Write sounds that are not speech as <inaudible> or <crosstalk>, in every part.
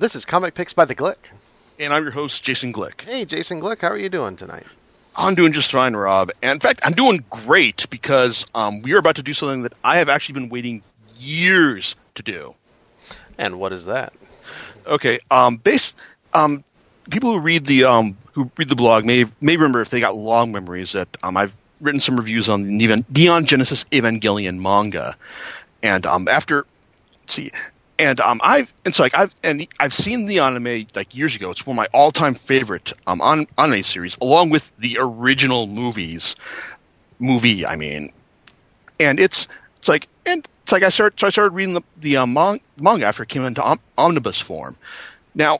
This is Comic Picks by the Glick. And I'm your host, Jason Glick. Hey, Jason Glick, how are you doing tonight? I'm doing just fine, Rob. And in fact, I'm doing great because um, we are about to do something that I have actually been waiting years to do. And what is that? Okay, um, base, um, people who read the um, who read the blog may may remember if they got long memories that um, I've written some reviews on the Neon Genesis Evangelion manga, and um, after see and um, I've and so like I've and I've seen the anime like years ago. It's one of my all time favorite um on, anime series, along with the original movies. Movie, I mean, and it's it's like and it's like I started so I started reading the the um, manga after it came into om- omnibus form. Now,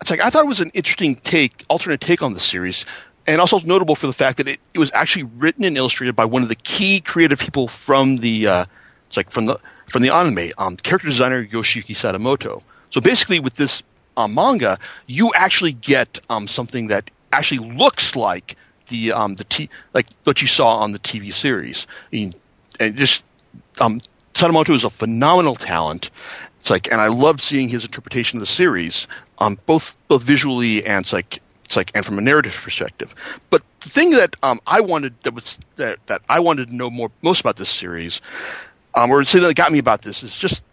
it's like I thought it was an interesting take, alternate take on the series, and also notable for the fact that it, it was actually written and illustrated by one of the key creative people from the uh, it's like from the from the anime, um, character designer Yoshiyuki Sadamoto. So basically, with this uh, manga, you actually get um, something that actually looks like the um, the t- like what you saw on the TV series. Mean, and just um, Sadamoto is a phenomenal talent. It's like, and I love seeing his interpretation of the series, um, both both visually and it's like it's like and from a narrative perspective. But the thing that um, I wanted that was that, that I wanted to know more most about this series um, or something that got me about this is just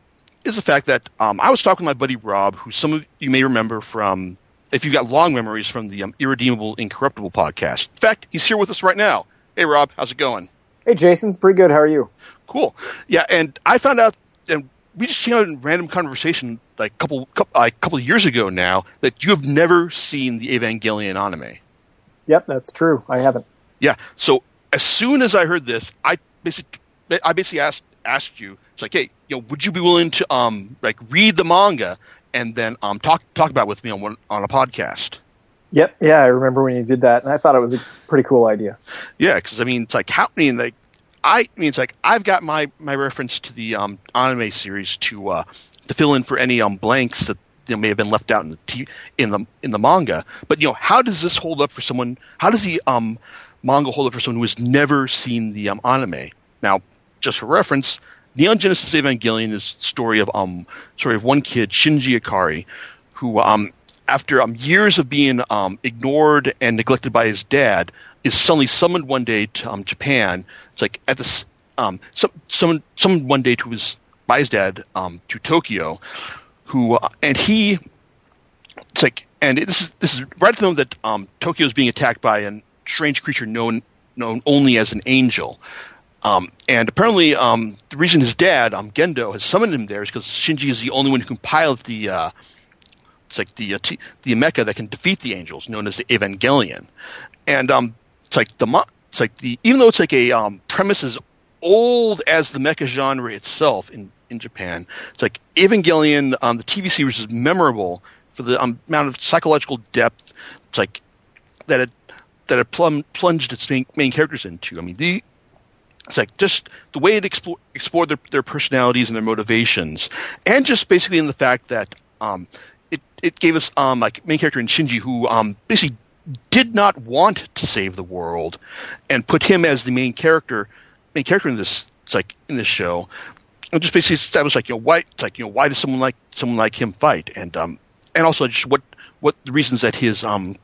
is the fact that um, I was talking to my buddy Rob, who some of you may remember from if you've got long memories from the um, Irredeemable Incorruptible podcast. In fact, he's here with us right now. Hey, Rob, how's it going? Hey, Jason, it's pretty good. How are you? Cool. Yeah, and I found out, and we just came out in random conversation like a couple, couple, like, couple of years ago now that you have never seen the Evangelion anime. Yep, that's true. I haven't. Yeah. So as soon as I heard this, I basically, I basically asked asked you, it's like, hey, you know, would you be willing to um like read the manga and then um talk talk about it with me on one, on a podcast? Yep, yeah, I remember when you did that, and I thought it was a pretty cool idea. Yeah, because I mean, it's like how I mean, like I, I mean, it's like I've got my my reference to the um anime series to uh to fill in for any um blanks that you know, may have been left out in the t- in the in the manga. But you know, how does this hold up for someone? How does the um manga hold up for someone who has never seen the um anime? Now, just for reference, Neon Genesis Evangelion is story of um story of one kid Shinji Ikari, who um after um, years of being um, ignored and neglected by his dad, is suddenly summoned one day to um, Japan. It's like at this um, some, summoned one day to his by his dad um, to Tokyo, who uh, and he it's like and this is this is right at the moment that um, Tokyo is being attacked by a strange creature known known only as an angel. Um, and apparently, um, the reason his dad, um, Gendo, has summoned him there is because Shinji is the only one who can pilot the, uh, it's like the uh, t- the mecha that can defeat the angels, known as the Evangelion. And um, it's like the it's like the even though it's like a um, premise as old as the mecha genre itself in in Japan, it's like Evangelion. Um, the TV series is memorable for the amount of psychological depth. It's like that it that it plum- plunged its main, main characters into. I mean, the it's like just the way it explore, explored their, their personalities and their motivations, and just basically in the fact that um, it it gave us um, like main character in Shinji who um, basically did not want to save the world, and put him as the main character main character in this it's like in this show, and just basically established like you know why it's like you know why does someone like someone like him fight, and um and also just what what the reasons that his um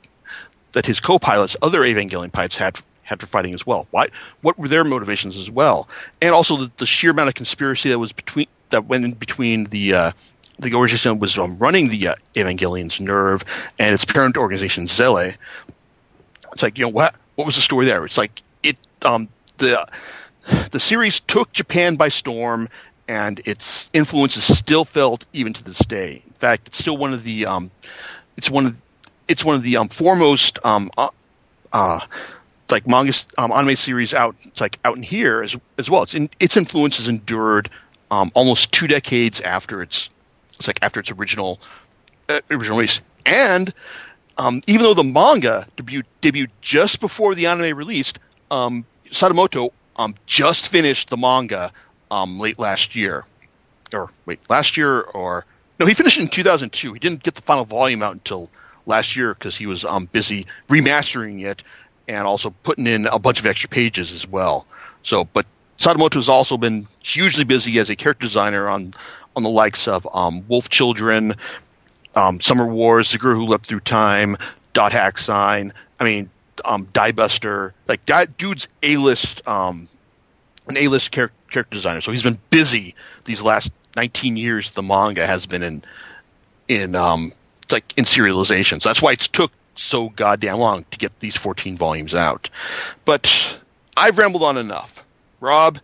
that his co-pilots other Evangelion pilots had for fighting as well. Why? What were their motivations as well? And also the, the sheer amount of conspiracy that was between that went in between the uh, the organization was um, running the uh, Evangelion's NERV and its parent organization Seele. It's like you know what what was the story there? It's like it um, the the series took Japan by storm, and its influence is still felt even to this day. In fact, it's still one of the um, it's one of it's one of the um, foremost um, uh, uh, like manga um, anime series out like out in here as as well. It's in, its influence has endured um, almost two decades after its it's like after its original uh, original release, and um, even though the manga debuted debuted just before the anime released, um, Sadamoto um, just finished the manga um, late last year, or wait, last year or no, he finished in 2002. He didn't get the final volume out until last year because he was um, busy remastering it and also putting in a bunch of extra pages as well. So, but Sadamoto has also been hugely busy as a character designer on on the likes of um, Wolf Children, um, Summer Wars, The Girl Who Leapt Through Time, Dot Hack Sign. I mean, um, Diebuster. Like that dude's a list, um, an a list char- character designer. So he's been busy these last 19 years. The manga has been in in um, like in serialization. So that's why it's took so goddamn long to get these 14 volumes out. But I've rambled on enough. Rob,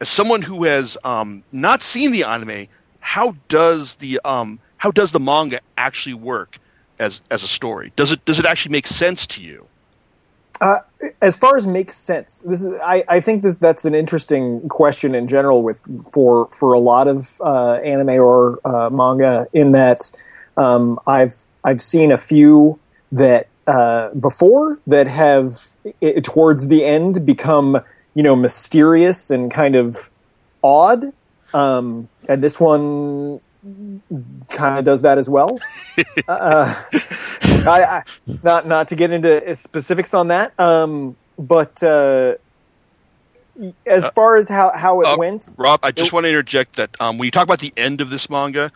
as someone who has um, not seen the anime, how does the um, how does the manga actually work as as a story? Does it does it actually make sense to you? Uh, as far as makes sense, this is I, I think this that's an interesting question in general with for for a lot of uh, anime or uh, manga in that um, I've I've seen a few that uh, before that have it, towards the end become you know mysterious and kind of odd, um, and this one kind of does that as well. <laughs> uh, I, I, not not to get into specifics on that, um, but uh, as Uh, far as how how it uh, went, Rob, I just It- want to interject that um, when you talk about the end of this manga,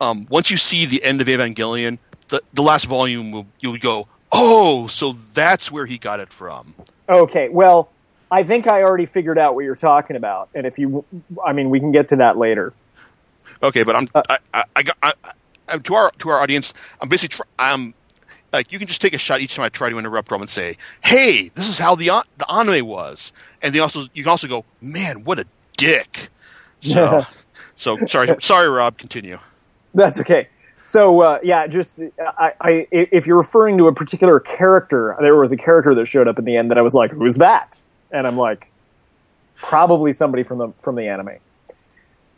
um, once you see the end of Evangelion, the the last volume will you'll go, oh, so that's where he got it from. okay. Well, I think I already figured out what you're talking about, and if you, I mean, we can get to that later. Okay, but I'm Uh, I, I, I, got- I, I to our to our audience, I'm basically tr- I'm like you can just take a shot each time I try to interrupt Rob and say, "Hey, this is how the an- the anime was," and then also you can also go, "Man, what a dick." So, <laughs> so sorry, sorry, Rob. Continue. That's okay. So uh, yeah, just I, I, if you're referring to a particular character, there was a character that showed up in the end that I was like, "Who's that?" And I'm like, probably somebody from the from the anime.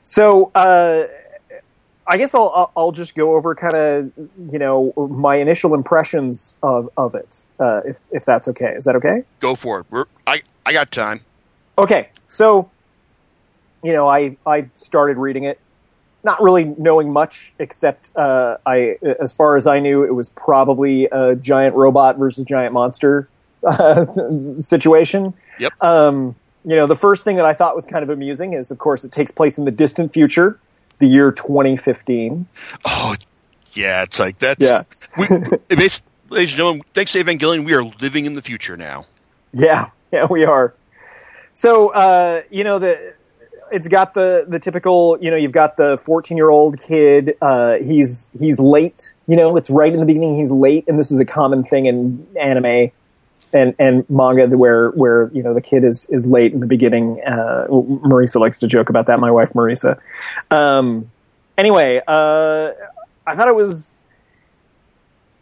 So uh, I guess I'll I'll- I'll just go over kind of you know my initial impressions of of it, uh, if if that's okay. Is that okay? Go for it. We're, I I got time. Okay, so you know, I I started reading it, not really knowing much except uh, I, as far as I knew, it was probably a giant robot versus giant monster uh, <laughs> situation. Yep. Um, you know, the first thing that I thought was kind of amusing is, of course, it takes place in the distant future, the year 2015. Oh, yeah. It's like that's Yeah. We, <laughs> ladies and gentlemen, thanks to Evangelion, we are living in the future now. Yeah, yeah, we are. So uh, you know the it's got the the typical you know you've got the 14 year old kid uh, he's he's late you know it's right in the beginning he's late and this is a common thing in anime and and manga where where you know the kid is is late in the beginning uh, Marisa likes to joke about that my wife Marisa. Um, anyway uh, I thought it was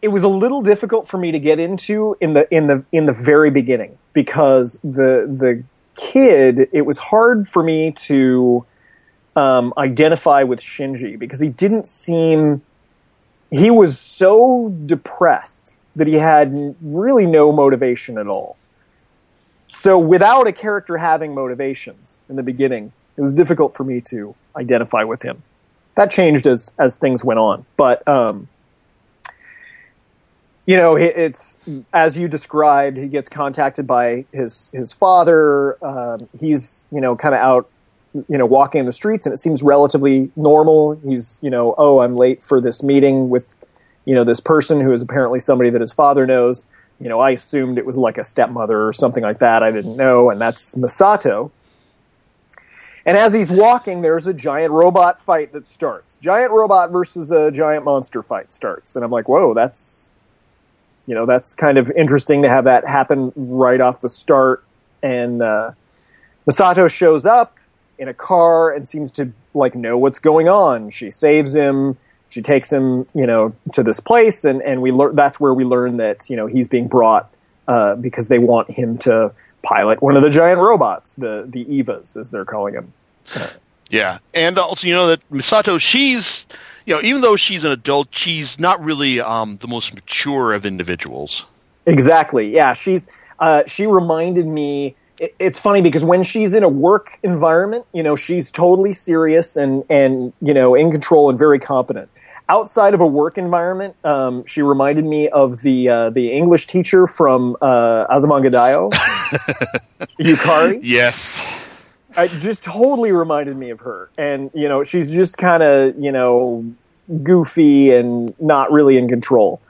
it was a little difficult for me to get into in the in the in the very beginning because the the kid it was hard for me to um, identify with Shinji because he didn't seem he was so depressed that he had really no motivation at all. So without a character having motivations in the beginning, it was difficult for me to identify with him. That changed as as things went on, but um, you know, it's as you described. He gets contacted by his his father. Um, he's you know kind of out, you know, walking in the streets, and it seems relatively normal. He's you know, oh, I'm late for this meeting with you know this person who is apparently somebody that his father knows. You know, I assumed it was like a stepmother or something like that. I didn't know, and that's Masato. And as he's walking, there's a giant robot fight that starts. Giant robot versus a giant monster fight starts, and I'm like, whoa, that's you know that's kind of interesting to have that happen right off the start. And uh, masato shows up in a car and seems to like know what's going on. She saves him. She takes him you know to this place. And and we learn that's where we learn that you know he's being brought uh, because they want him to pilot one of the giant robots the the evas as they're calling them Yeah, and also you know that Misato, she's you know even though she's an adult, she's not really um, the most mature of individuals. Exactly. Yeah, she's uh, she reminded me. It, it's funny because when she's in a work environment, you know, she's totally serious and and you know in control and very competent. Outside of a work environment, um, she reminded me of the uh, the English teacher from uh, Azumanga Daioh, <laughs> Yukari. Yes, it just totally reminded me of her. And you know, she's just kind of you know goofy and not really in control.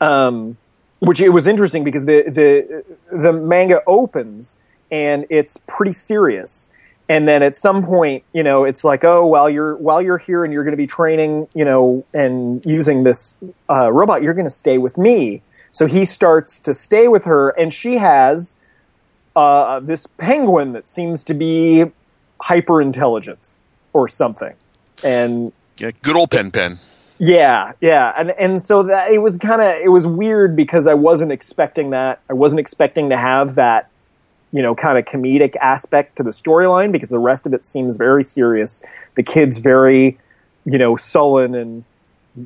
Um, which it was interesting because the the the manga opens and it's pretty serious. And then at some point, you know, it's like, oh, while you're while you're here and you're going to be training, you know, and using this uh, robot, you're going to stay with me. So he starts to stay with her, and she has uh, this penguin that seems to be hyper intelligence or something. And Yeah, good old pen pen. yeah, yeah, and and so that it was kind of it was weird because I wasn't expecting that. I wasn't expecting to have that, you know, kind of comedic aspect to the storyline because the rest of it seems very serious. The kid's very, you know, sullen and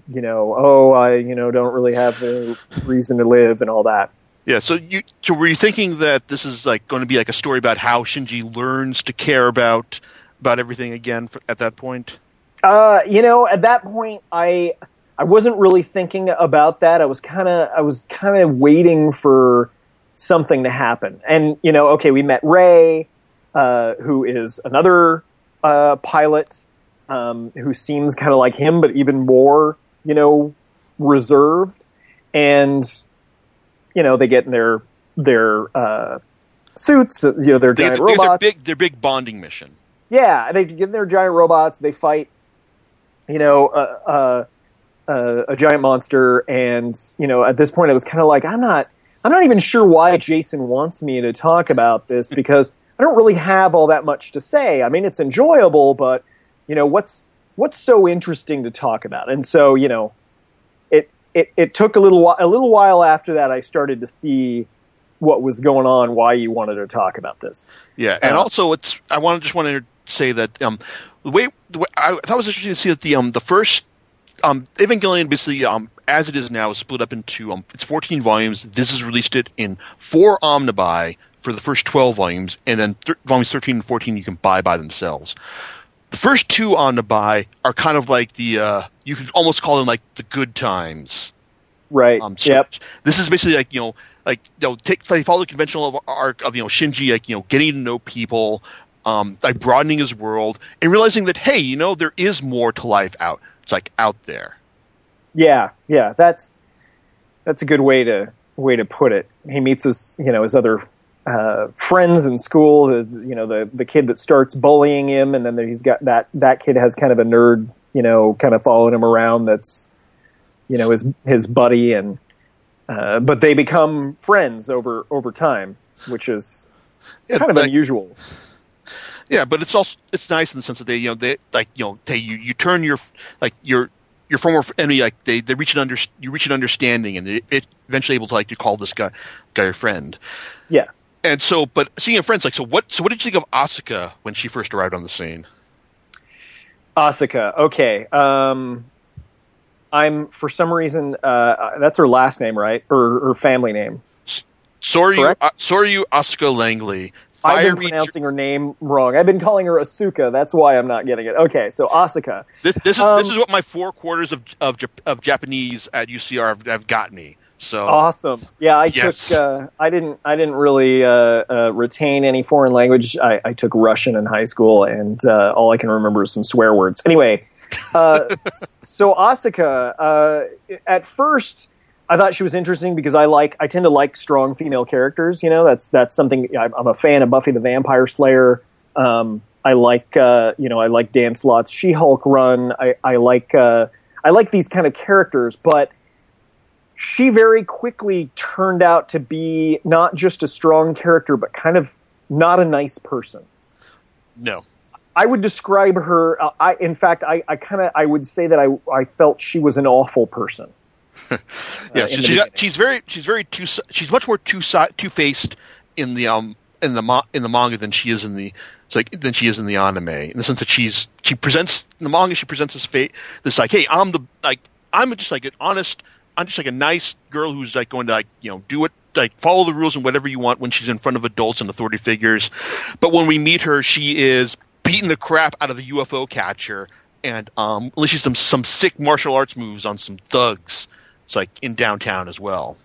you know, oh, I you know don't really have a reason to live and all that. Yeah, so you so were you thinking that this is like going to be like a story about how Shinji learns to care about about everything again for, at that point? Uh, you know, at that point, I I wasn't really thinking about that. I was kind of I was kind of waiting for something to happen. And you know, okay, we met Rei, uh, who is another uh, pilot um, who seems kind of like him, but even more, you know, reserved. And you know, they get in their their uh, suits, you know, their They, giant they, their robots. big their big bonding mission. Yeah, they get in their giant robots. They fight, you know, uh, uh, uh, a giant monster, and you know, at this point, I was kind of like, I'm not, I'm not even sure why Jason wants me to talk about this <laughs> because I don't really have all that much to say. I mean, it's enjoyable, but you know, what's what's so interesting to talk about? And so, you know, it it, took a little while, a little while after that, I started to see what was going on, why you wanted to talk about this. Yeah, and Uh, also it's I want to just want to say that um the way, the way I thought it was interesting to see that the um the first um Evangelion basically um as it is now is split up into um it's 14 volumes. This has released it in four omnibuy for the first 12 volumes, and then th- volumes 13 and 14 you can buy by themselves. The first two omnibuy are kind of like the uh you could almost call them like the good times. Right. Um, so yep. This is basically like you know, like you know, take they follow the conventional arc of you know Shinji, like you know, getting to know people, um, like broadening his world, and realizing that hey, you know, there is more to life out. It's like out there. Yeah, yeah, that's that's a good way to way to put it. He meets his you know his other uh, friends in school. The you know the the kid that starts bullying him, and then he's got that that kid has kind of a nerd you know kind of following him around. That's you know his his buddy, and uh, but they become friends over over time, which is Yeah, kind of like- unusual. Yeah, but it's also it's nice in the sense that they you know they like you know they you, you turn your like your your former enemy like they, they reach an under you reach an understanding and it, it eventually able to like to call this guy guy your friend. Yeah. And so, but seeing your friends like so what so what did you think of Asuka when she first arrived on the scene? Asuka. Okay. Um, I'm for some reason uh, that's her last name, right? Or her family name. Sorry, Correct? uh, sorry, you Asuka Langley. I've been pronouncing her name wrong. I've been calling her Asuka. That's why I'm not getting it. Okay, so Asuka. This, this is Um, this is what my four quarters of of, of Japanese at UCR have, have got me. So Awesome. Yeah, I Yes. took. Uh, I didn't. I didn't really uh, uh, retain any foreign language. I, I took Russian in high school, and uh, all I can remember is some swear words. Anyway, uh, <laughs> so Asuka. Uh, at first, I thought she was interesting because I like. I tend to like strong female characters. You know, that's that's something. I'm I'm a fan of Buffy the Vampire Slayer. Um, I like. Uh, you know, I like Dan Slott's She Hulk run. I, I like. Uh, I like these kind of characters, but she very quickly turned out to be not just a strong character, but kind of not a nice person. no, I would describe her. Uh, I, in fact, I, I kind of, I would say that I, I felt she was an awful person. <laughs> yeah, in she, the she's, she's very she's very two she's much more two two faced in the um in the ma- in the manga than she is in the it's like than she is in the anime in the sense that she's she presents in the manga she presents this fate this like hey I'm the like I'm just like an honest I'm just like a nice girl who's like going to like you know do it like follow the rules and whatever you want when she's in front of adults and authority figures but when we meet her she is beating the crap out of the UFO catcher and um unleashes some some sick martial arts moves on some thugs it's like in downtown as well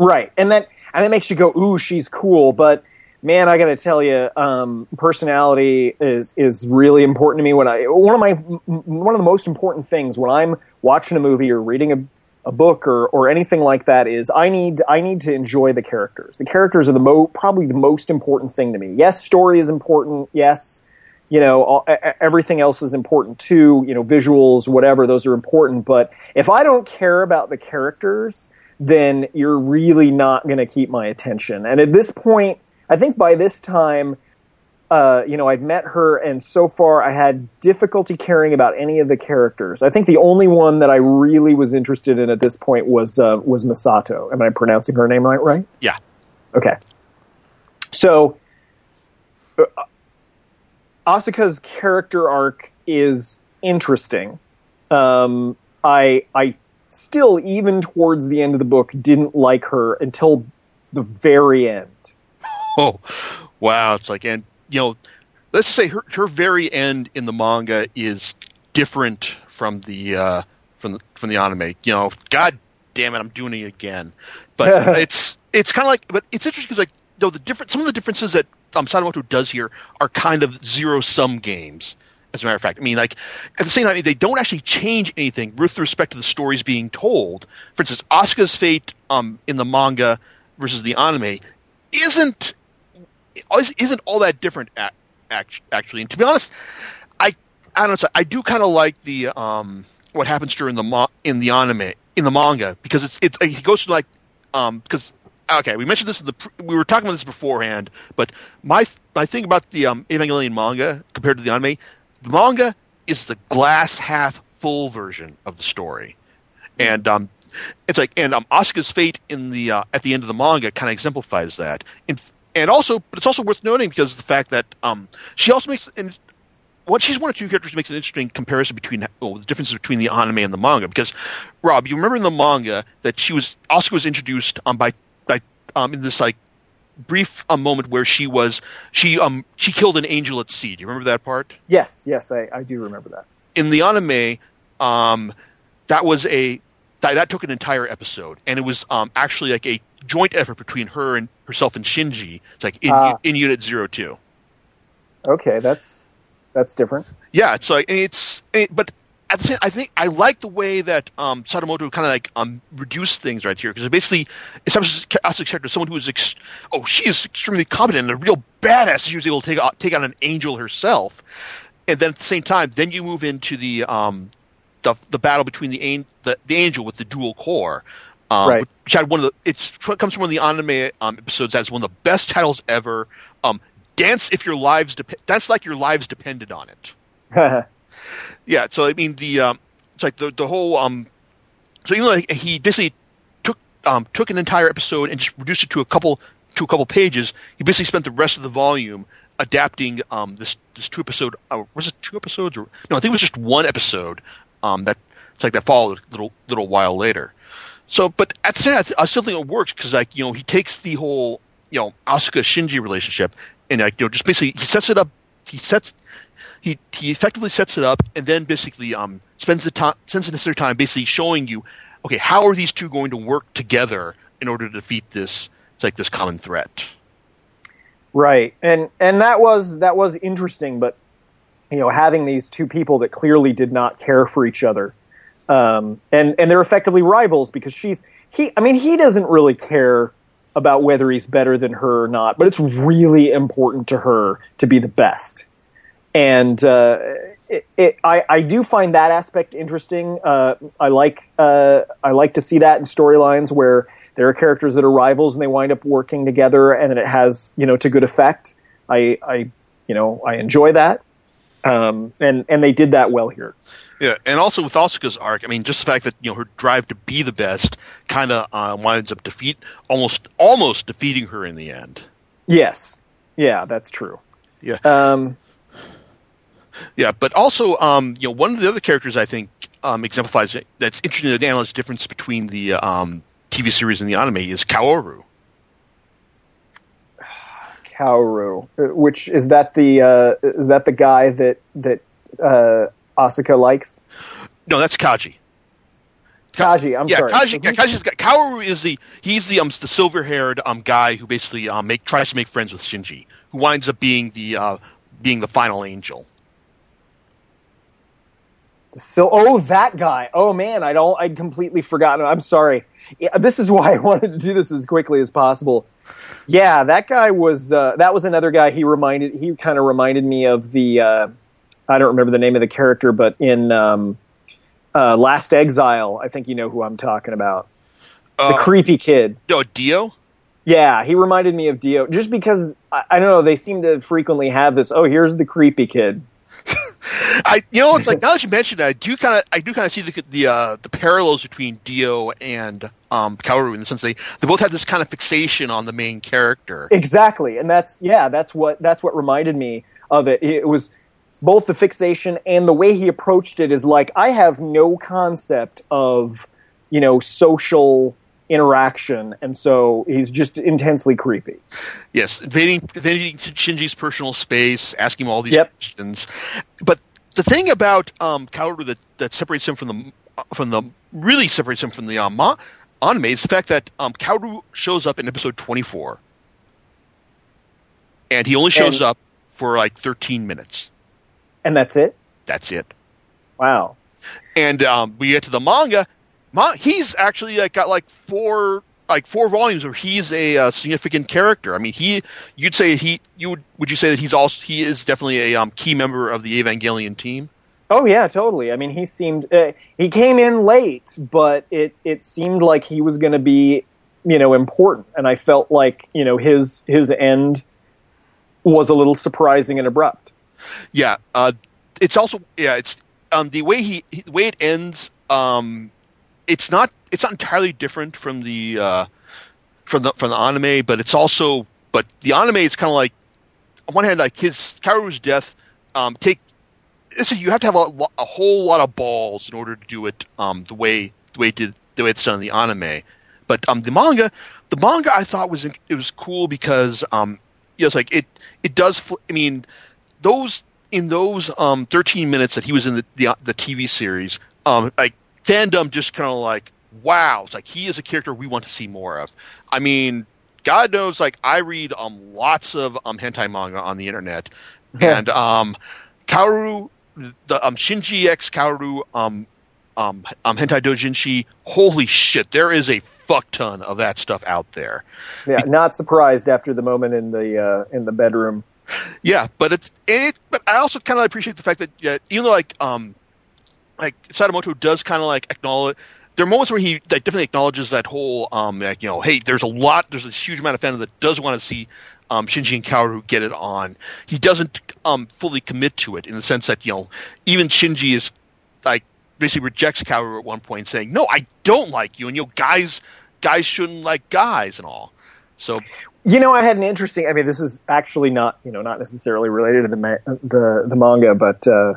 Right, and that and that makes you go, "Ooh, she's cool." But man, I got to tell you, um, personality is is really important to me. When I one of my one of the most important things when I'm watching a movie or reading a a book or, or anything like that is I need I need to enjoy the characters. The characters are the mo- probably the most important thing to me. Yes, story is important. Yes, you know all, everything else is important too. You know, visuals, whatever, those are important. But if I don't care about the characters, then you're really not going to keep my attention. And at this point, I think by this time, uh, you know, I'd met her, and so far I had difficulty caring about any of the characters. I think the only one that I really was interested in at this point was uh, was Misato. Am I pronouncing her name right? Right? Yeah. Okay. So, uh, Asuka's character arc is interesting. Um, I I still, even towards the end of the book, didn't like her until the very end. Oh, wow! It's like, and you know, let's say her her very end in the manga is different from the uh, from the from the anime. You know, God damn it, I'm doing it again. But <laughs> it's it's kind of like, but it's interesting because like, you know, the different some of the differences that um, Sadamoto does here are kind of zero sum games. As a matter of fact, I mean, like at the same time, they don't actually change anything with respect to the stories being told. For instance, Asuka's fate um, in the manga versus the anime isn't isn't all that different actually. And to be honest, I I don't know. I do kind of like the um, what happens during the mo- in the anime in the manga because it's it's he goes to like um because okay we mentioned this in the we were talking about this beforehand but my my thing about the um, Evangelion manga compared to the anime the manga is the glass half full version of the story and um it's like and um Asuka's fate in the uh, at the end of the manga kind of exemplifies that in and also, but it's also worth noting because of the fact that um, she also makes and what she's one of two characters who makes an interesting comparison between well, the differences between the anime and the manga. Because Rob, you remember in the manga that she was also was introduced um, by by um, in this like brief um, moment where she was she um she killed an angel at sea. Do you remember that part? Yes, yes, I, I do remember that. In the anime, um, that was a that, that took an entire episode, and it was um, actually like a joint effort between her and herself and Shinji. It's like in, uh, in Unit Zero Two. Okay, that's that's different. Yeah, it's like it's it, but at the same, I think I like the way that um, Sadamoto kind of like um, reduced things right here because it basically establishes Asuka's character as someone who is ex- oh she is extremely competent and a real badass. She was able to take out, take on an angel herself, and then at the same time, then you move into the um, the, the battle between the, the, the angel with the dual core, um, right. which had one of the it's comes from one of the anime um, episodes that's one of the best titles ever. Um, dance if your lives dep- dance like your lives depended on it. <laughs> yeah, so I mean the um, it's like the the whole um, so even though he basically took um, took an entire episode and just reduced it to a couple to a couple pages, he basically spent the rest of the volume adapting um, this this two episode uh, was it two episodes or no I think it was just one episode um, that it's like that followed a little little while later. So, but at the same time, I still think it works because like you know he takes the whole you know Asuka Shinji relationship and like you know just basically he sets it up. He sets he he effectively sets it up and then basically um spends the time spends the necessary time basically showing you okay how are these two going to work together in order to defeat this like this common threat. Right, and and that was that was interesting, but you know, having these two people that clearly did not care for each other, um, and and they're effectively rivals because she's he. I mean, he doesn't really care about whether he's better than her or not, but it's really important to her to be the best. And uh, it, it, I, I do find that aspect interesting. Uh, I like uh, I like to see that in storylines where there are characters that are rivals and they wind up working together, and it has you know to good effect. I, I you know I enjoy that um, and and they did that well here. Yeah, and also with Asuka's arc, I mean, just the fact that you know her drive to be the best kind of uh, winds up defeat almost almost defeating her in the end. Yes, yeah, that's true. Yeah, um, yeah, but also, um, you know, one of the other characters I think um, exemplifies it, that's interesting to analyze the difference between the um, TV series and the anime is Kaoru. <sighs> Kaoru, which is that the uh, is that the guy that that uh, Asuka likes? No, that's Kaji. Kaji, I'm yeah, sorry. Kaji, yeah, Kaji's, Kaoru is the he's the um the silver haired um guy who basically um make tries to make friends with Shinji, who winds up being the uh being the final angel. So, oh, that guy. Oh man, I don't. I'd completely forgotten. I'm sorry. Yeah, this is <laughs> why I wanted to do this as quickly as possible. Yeah, that guy was. Uh, that was another guy. He reminded. He kind of reminded me of the. Uh, I don't remember the name of the character, but in um, uh, Last Exile, I think you know who I'm talking about. The Uh, creepy kid. no, Dio. Yeah, he reminded me of Dio, just because I, I don't know. They seem to frequently have this. Oh, here's the creepy kid. <laughs> I you know it's like now that you mentioned it, I do kind of I do kind of see the the uh, the parallels between Dio and um Kaoru in the sense they they both have this kind of fixation on the main character. Exactly, and that's yeah, that's what that's what reminded me of it. It was both the fixation and the way he approached it is like I have no concept of you know social interaction, and so he's just intensely creepy. Yes, invading invading Shinji's personal space, asking him all these Yep. questions. But the thing about um, Kaoru that, that separates him from the from the really separates him from the um, ma- anime is the fact that um, Kaoru shows up in episode twenty four, and he only shows And- up for like thirteen minutes. And that's it. That's it. Wow. And um, we get to the manga. Ma- he's actually like got like four like four volumes where he's a uh, significant character. I mean, he you'd say he you would would you say that he's also he is definitely a um, key member of the Evangelion team. Oh yeah, totally. I mean, he seemed uh, he came in late, but it it seemed like he was going to be you know important, and I felt like you know his his end was a little surprising and abrupt. Yeah, uh, it's also yeah it's um, the way he he- the way it ends. Um, it's not it's not entirely different from the uh, from the from the anime, but it's also but the anime is kind of like on one hand like his Kaoru's death. Um, take this is you have to have a, a whole lot of balls in order to do it um, the way the way it did the way it's done in the anime. But um, the manga, the manga I thought was it was cool because um, you know, it's like it it does. Fl- I mean, those in those um 13 minutes that he was in the the, the TV series, um, like fandom just kind of like wow, it's like he is a character we want to see more of. I mean, God knows, like I read um lots of um hentai manga on the internet, and um Kaoru, the um Shinji X Kaoru um um um hentai dojinshi, holy shit, there is a fuck ton of that stuff out there. Yeah, not surprised after the moment in the uh, in the bedroom. Yeah, but it's it. But I also kind of appreciate the fact that yeah, even though like um, like Sadamoto does kind of like acknowledge. There are moments where he definitely acknowledges that whole um like you know hey there's a lot there's this huge amount of fandom that does want to see um Shinji and Kaoru get it on. He doesn't um fully commit to it in the sense that you know even Shinji is like basically rejects Kaoru at one point saying no I don't like you and you know guys guys shouldn't like guys and all. So You know, I had an interesting. I mean, this is actually not you know not necessarily related to the ma- the the manga, but uh,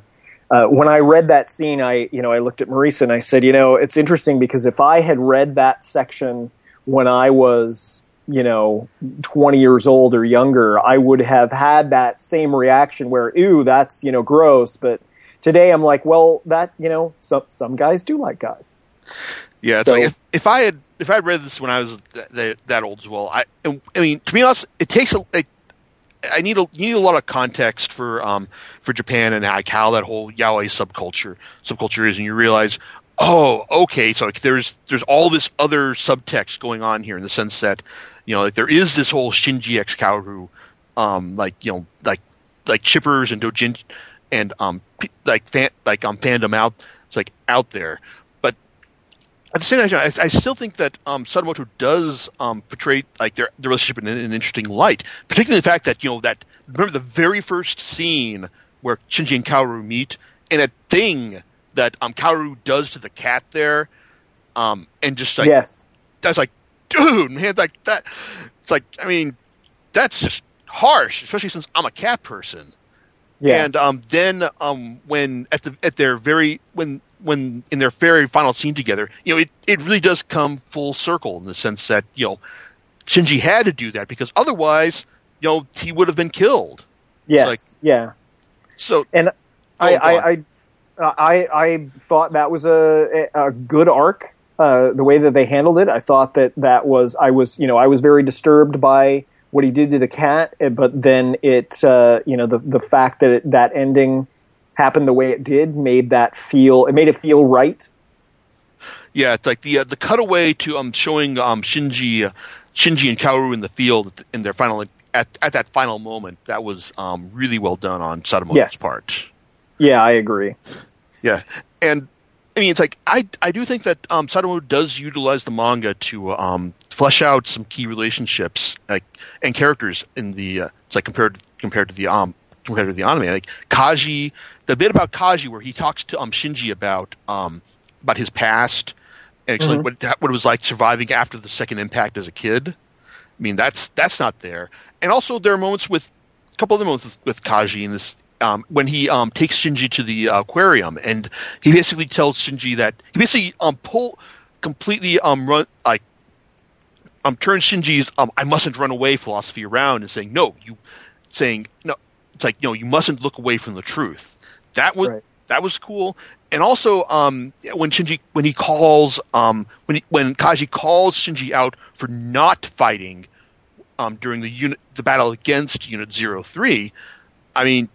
uh, when I read that scene, I you know I looked at Marisa and I said, you know, it's interesting because if I had read that section when I was you know 20 years old or younger, I would have had that same reaction where, ooh, that's you know gross. But today, I'm like, well, that you know, some some guys do like guys. Yeah, it's So- like if, if I had if I read this when I was th- th- that old as well, I I mean to be honest, it takes a need a you need a lot of context for um for Japan and like how that whole yaoi subculture subculture is, and you realize oh okay, so like there's there's all this other subtext going on here in the sense that you know like there is this whole Shinji X Kaoru um like you know like like shippers and dojin and um like fan, like um fandom out it's like out there at the same time, I, I still think that um, Sadamoto does um, portray like their, their relationship in, an interesting light. Particularly the fact that you know that remember the very first scene where Shinji and Kaoru meet, and that thing that um, Kaoru does to the cat there, um, and just like yes, that's like, dude, man, like that. It's like I mean, that's just harsh, especially since I'm a cat person. yeah, And um, then um, when at the at their very when when in their very final scene together, you know, it, it really does come full circle in the sense that you know Shinji had to do that because otherwise, you know, he would have been killed. yes, like- yeah. So And Oh, I. I, I, I, I thought that was a, a good arc. uh, the way that they handled it. I thought that that was I was you know I was very disturbed by what he did to the cat, eh, but then it uh, you know the the fact that it, that ending happened the way it did made that feel it made it feel right. Yeah, it's like the uh, the cutaway to um showing um Shinji, uh, Shinji and Kaoru in the field in their final at at that final moment. That was um really well done on Sadamoto's Yes. part. Yeah, I agree. Yeah, and I mean, it's like I I do think that um, Sadamoto does utilize the manga to um, flesh out some key relationships like and characters in the uh, it's like compared compared to the um compared to the anime. Like Kaji the bit about Kaji where he talks to um Shinji about um about his past and explain what what it was like surviving after the second impact as a kid. I mean that's that's not there, and also there are moments with a couple of the moments with, with Kaji in this um, when he um, takes Shinji to the uh, aquarium, and he basically tells Shinji that he basically um, pull completely um run like um turns Shinji's um I mustn't run away philosophy around and saying no you saying no it's like no you mustn't look away from the truth that was Right. that was cool and also um when Shinji when he calls um when he, when Kaji calls Shinji out for not fighting um during the unit the battle against Unit 03 I mean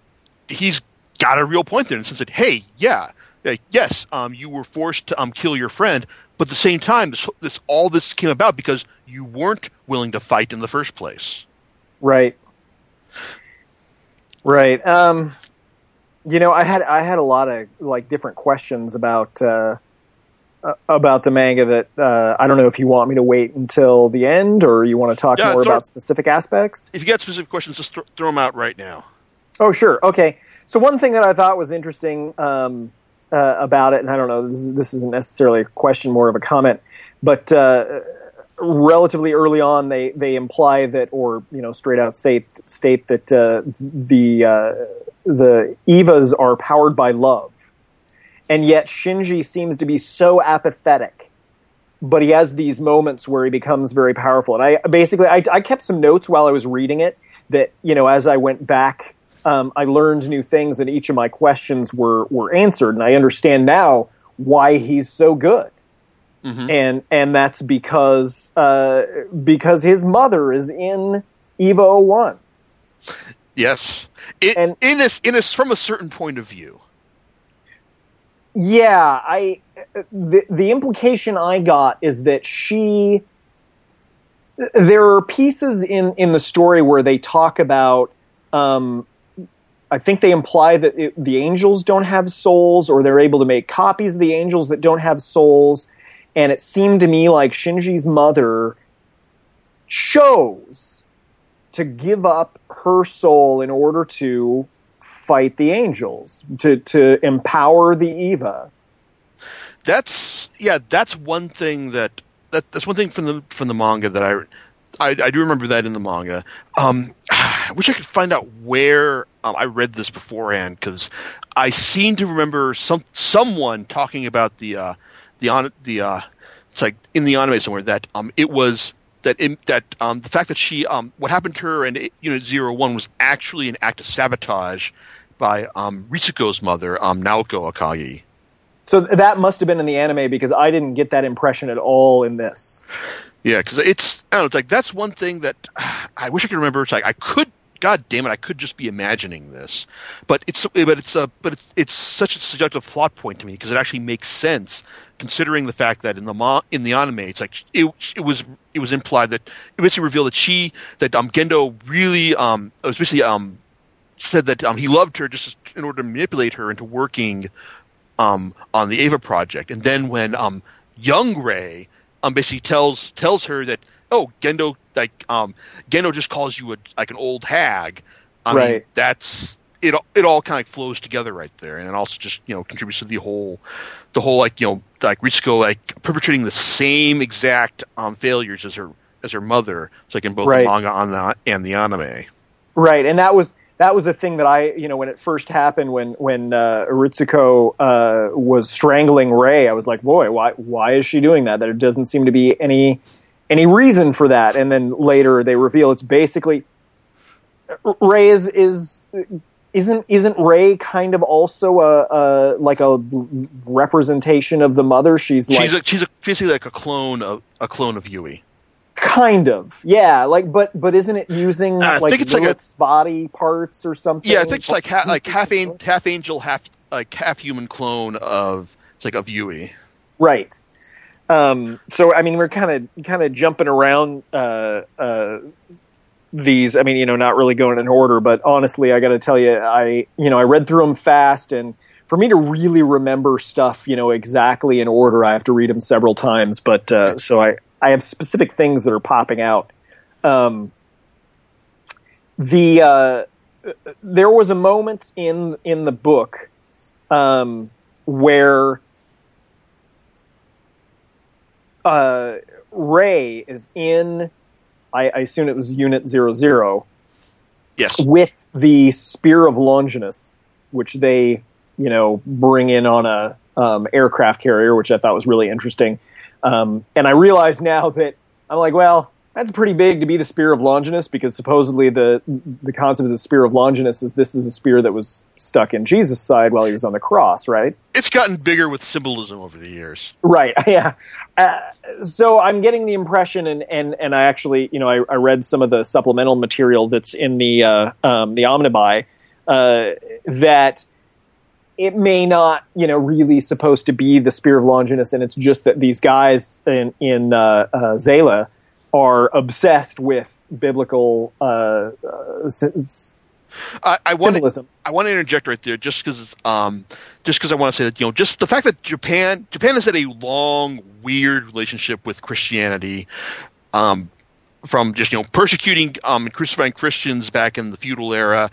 he's got a real point there in the sense that hey yeah like, yes um you were forced to um kill your friend but at the same time this, this all this came about because you weren't willing to fight in the first place Right. Right. Um, you know, I had I had a lot of like different questions about uh, uh, about the manga that uh, I don't know if you want me to wait until the end or you want to talk Yeah, more throw- about specific aspects. if you got specific questions just th- throw them out right now Oh, sure. Okay. So one thing that I thought was interesting um, uh, about it, and I don't know, this, is, this isn't necessarily a question, more of a comment, but uh, relatively early on, they they imply that, or you know, straight out state state that uh, the uh, the Evas are powered by love, and yet Shinji seems to be so apathetic. But he has these moments where he becomes very powerful, and I basically I, I kept some notes while I was reading it that you know as I went back, um, I learned new things, and each of my questions were were answered, and I understand now why he's so good, and and that's because uh, because his mother is in Eva One. yes. It, And- in this in this from a certain point of view. Yeah, I the the implication I got is that she there are pieces in in the story where they talk about um I think they imply that it, the angels don't have souls or they're able to make copies of the angels that don't have souls and it seemed to me like Shinji's mother chose to give up her soul in order to fight the angels to to empower the Eva. that's yeah that's one thing that, that that's one thing from the from the manga that I I, I do remember that in the manga. Um, <sighs> I wish I could find out where um, I read this beforehand because I seem to remember some someone talking about the uh, the on the uh, it's like in the anime somewhere that um it was that in, that um the fact that she um what happened to her in Unit Zero One was actually an act of sabotage by um Ritsuko's mother um Naoko Akagi. So that must have been in the anime because I didn't get that impression at all in this. Yeah, because it's I don't know, it's like that's one thing that <sighs> I wish I could remember. It's like I could, God damn it, I could just be imagining this, but it's but it's a but it's, it's such a seductive plot point to me because it actually makes sense considering the fact that in the mo- in the anime it's like it it was it was implied that it basically revealed that she that um Gendo really um basically um said that um he loved her just in order to manipulate her into working um, on the Eva project. And then when um, young Rei um, basically tells tells her that oh Gendo like um, Gendo just calls you a, like an old hag. I mean Right. that's it. It all kind of flows together right there, and it also just you know contributes to the whole the whole like you know like Ritsuko like perpetrating the same exact um, failures as her as her mother. It's like in both Right. the manga on the, and the anime. Right, and that was that was the thing that I, you know, when it first happened, when when uh, Ritsuko uh, was strangling Rei, I was like, boy, why why is she doing that? There doesn't seem to be any any reason for that. And then later they reveal it's basically Rei is is isn't isn't Rei kind of also a, a like a representation of the mother? She's like she's a, she's a, basically like a clone of a clone of Yui. kind of yeah, like but but isn't it using uh, I like think it's like a- body parts or something? Yeah, I think it's like ha- like half an- half angel, half like half human clone of it's like of Yui. Right. Um, so I mean, we're kind of kind of jumping around uh, uh, these. I mean, you know, not really going in order, but honestly, I got to tell you, I you know, I read through them fast, and for me to really remember stuff, you know, exactly in order, I have to read them several times. But uh, so I I have specific things that are popping out. Um, the uh, there was a moment in in the book um, where uh, Rei is in, I, I assume it was Unit 00. Yes. with the Spear of Longinus, which they, you know, bring in on a um, aircraft carrier, which I thought was really interesting. Um, and I realize now that I'm like, well, that's pretty big to be the Spear of Longinus because supposedly the the concept of the Spear of Longinus is this is a spear that was stuck in Jesus' side while he was on the cross, right? It's gotten bigger with symbolism over the years. Right. <laughs> Yeah. Uh, so I'm getting the impression, and, and, and I actually, you know, I, I read some of the supplemental material that's in the uh, um, the Omnibuy uh, that it may not, you know, really supposed to be the Spear of Longinus, and it's just that these guys in in uh, uh, are obsessed with biblical uh, I, I want to. I want to interject right there, just because um, just because I want to say that you know just the fact that Japan Japan has had a long weird relationship with Christianity, um, from just you know persecuting um, and crucifying Christians back in the feudal era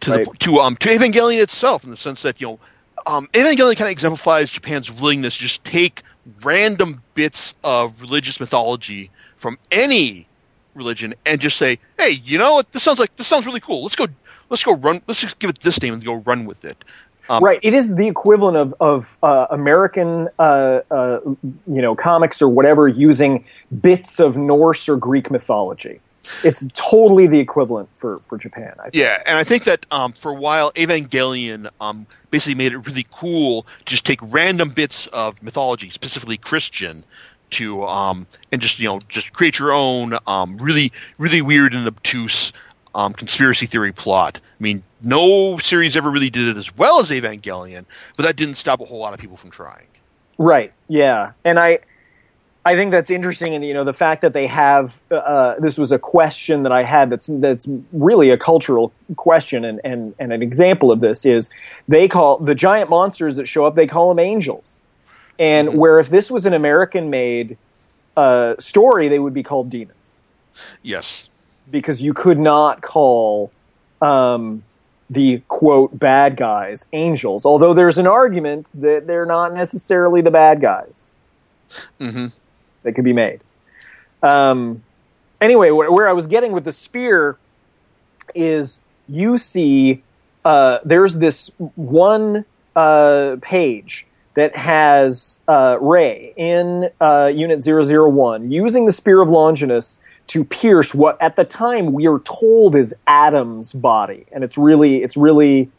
to Right. the, to um to Evangelion itself in the sense that you know um, Evangelion kind of exemplifies Japan's willingness to just take random bits of religious mythology from any religion and just say, hey, you know what? This sounds like this sounds really cool. Let's go. Let's go run. Let's just give it this name and go run with it. Um, right. It is the equivalent of of uh, American, uh, uh, you know, comics or whatever using bits of Norse or Greek mythology. It's totally the equivalent for for Japan. I think. Yeah, and I think that um, for a while, Evangelion um, basically made it really cool to just take random bits of mythology, specifically Christian, to um, and just you know just create your own um, really really weird and obtuse um, conspiracy theory plot. I mean, no series ever really did it as well as Evangelion, but that didn't stop a whole lot of people from trying. Right. Yeah. And I I think that's interesting and you know the fact that they have uh, this was a question that I had that's that's really a cultural question and, and and an example of this is they call the giant monsters that show up they call them angels. And where if this was an American made uh, story they would be called demons Yes. Because you could not call um, the quote bad guys angels. Although there's an argument that they're not necessarily the bad guys. Hmm that could be made. Um, anyway, where, where I was getting with the spear is you see uh, there's this one uh, page that has uh, Rei in uh, Unit 001 using the Spear of Longinus to pierce what at the time we are told is Adam's body, and it's really it's really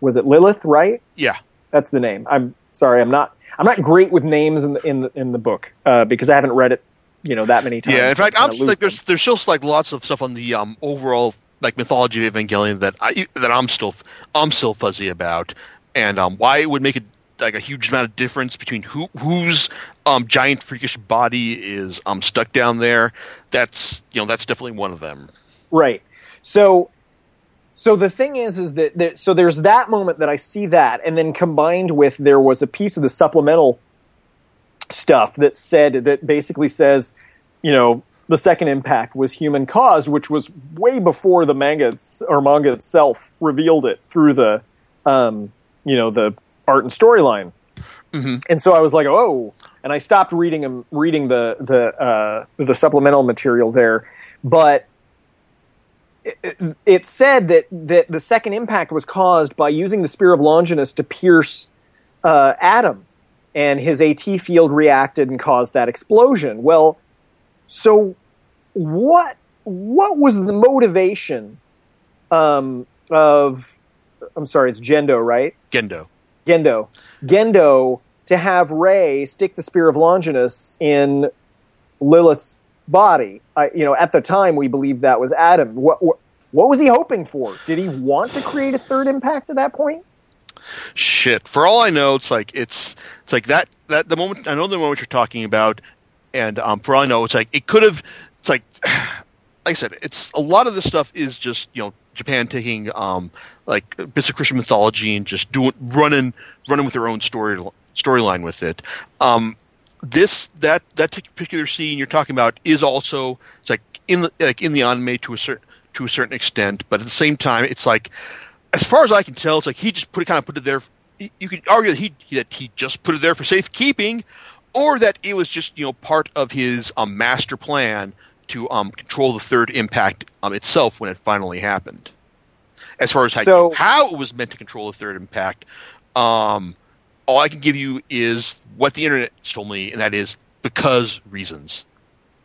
was it Lilith, right? Yeah. That's the name. I'm sorry, I'm not. I'm not great with names in the in the, in the book uh, because I haven't read it, you know, that many times. Yeah, in fact, I'm kinda like there's there's still like lots of stuff on the um, overall like mythology of Evangelion that I that I'm still I'm still fuzzy about, and um, why it would make a like a huge amount of difference between who whose um, giant freakish body is um, stuck down there. That's you know that's definitely one of them. right. So, so the thing is, is that there, so there's that moment that I see that, and then combined with there was a piece of the supplemental stuff that said that basically says, you know, the second impact was human caused, which was way before the manga or manga itself revealed it through the, um, you know, the art and storyline. And so I was like, oh, and I stopped reading them, reading the the uh, the supplemental material there, but it, it said that that the second impact was caused by using the spear of Longinus to pierce uh, Adam, and his AT field reacted and caused that explosion. Well, so what what was the motivation um, of I'm sorry, it's Gendo, right? Gendo. Gendo. Gendo to have Rei stick the spear of Longinus in Lilith's body. I, you know, at the time we believed that was Adam. What, what what was he hoping for? Did he want to create a third impact at that point? Shit. For all I know, it's like it's it's like that that the moment I know the moment you're talking about, and um, for all I know, it's like it could have. It's like like I said, it's a lot of this stuff is just you know Japan taking um like bits of Christian mythology and just doing running running with their own story storyline with it. Um, this that that particular scene you're talking about is also it's like in the like in the anime to a certain to a certain extent, but at the same time, it's like as far as I can tell, it's like he just put it kind of put it there. You could argue that he that he just put it there for safekeeping, or that it was just you know part of his um, master plan to um, control the third impact um, itself when it finally happened. As far as how, So- how it was meant to control the third impact, um, all I can give you is what the internet told me, and that is because reasons.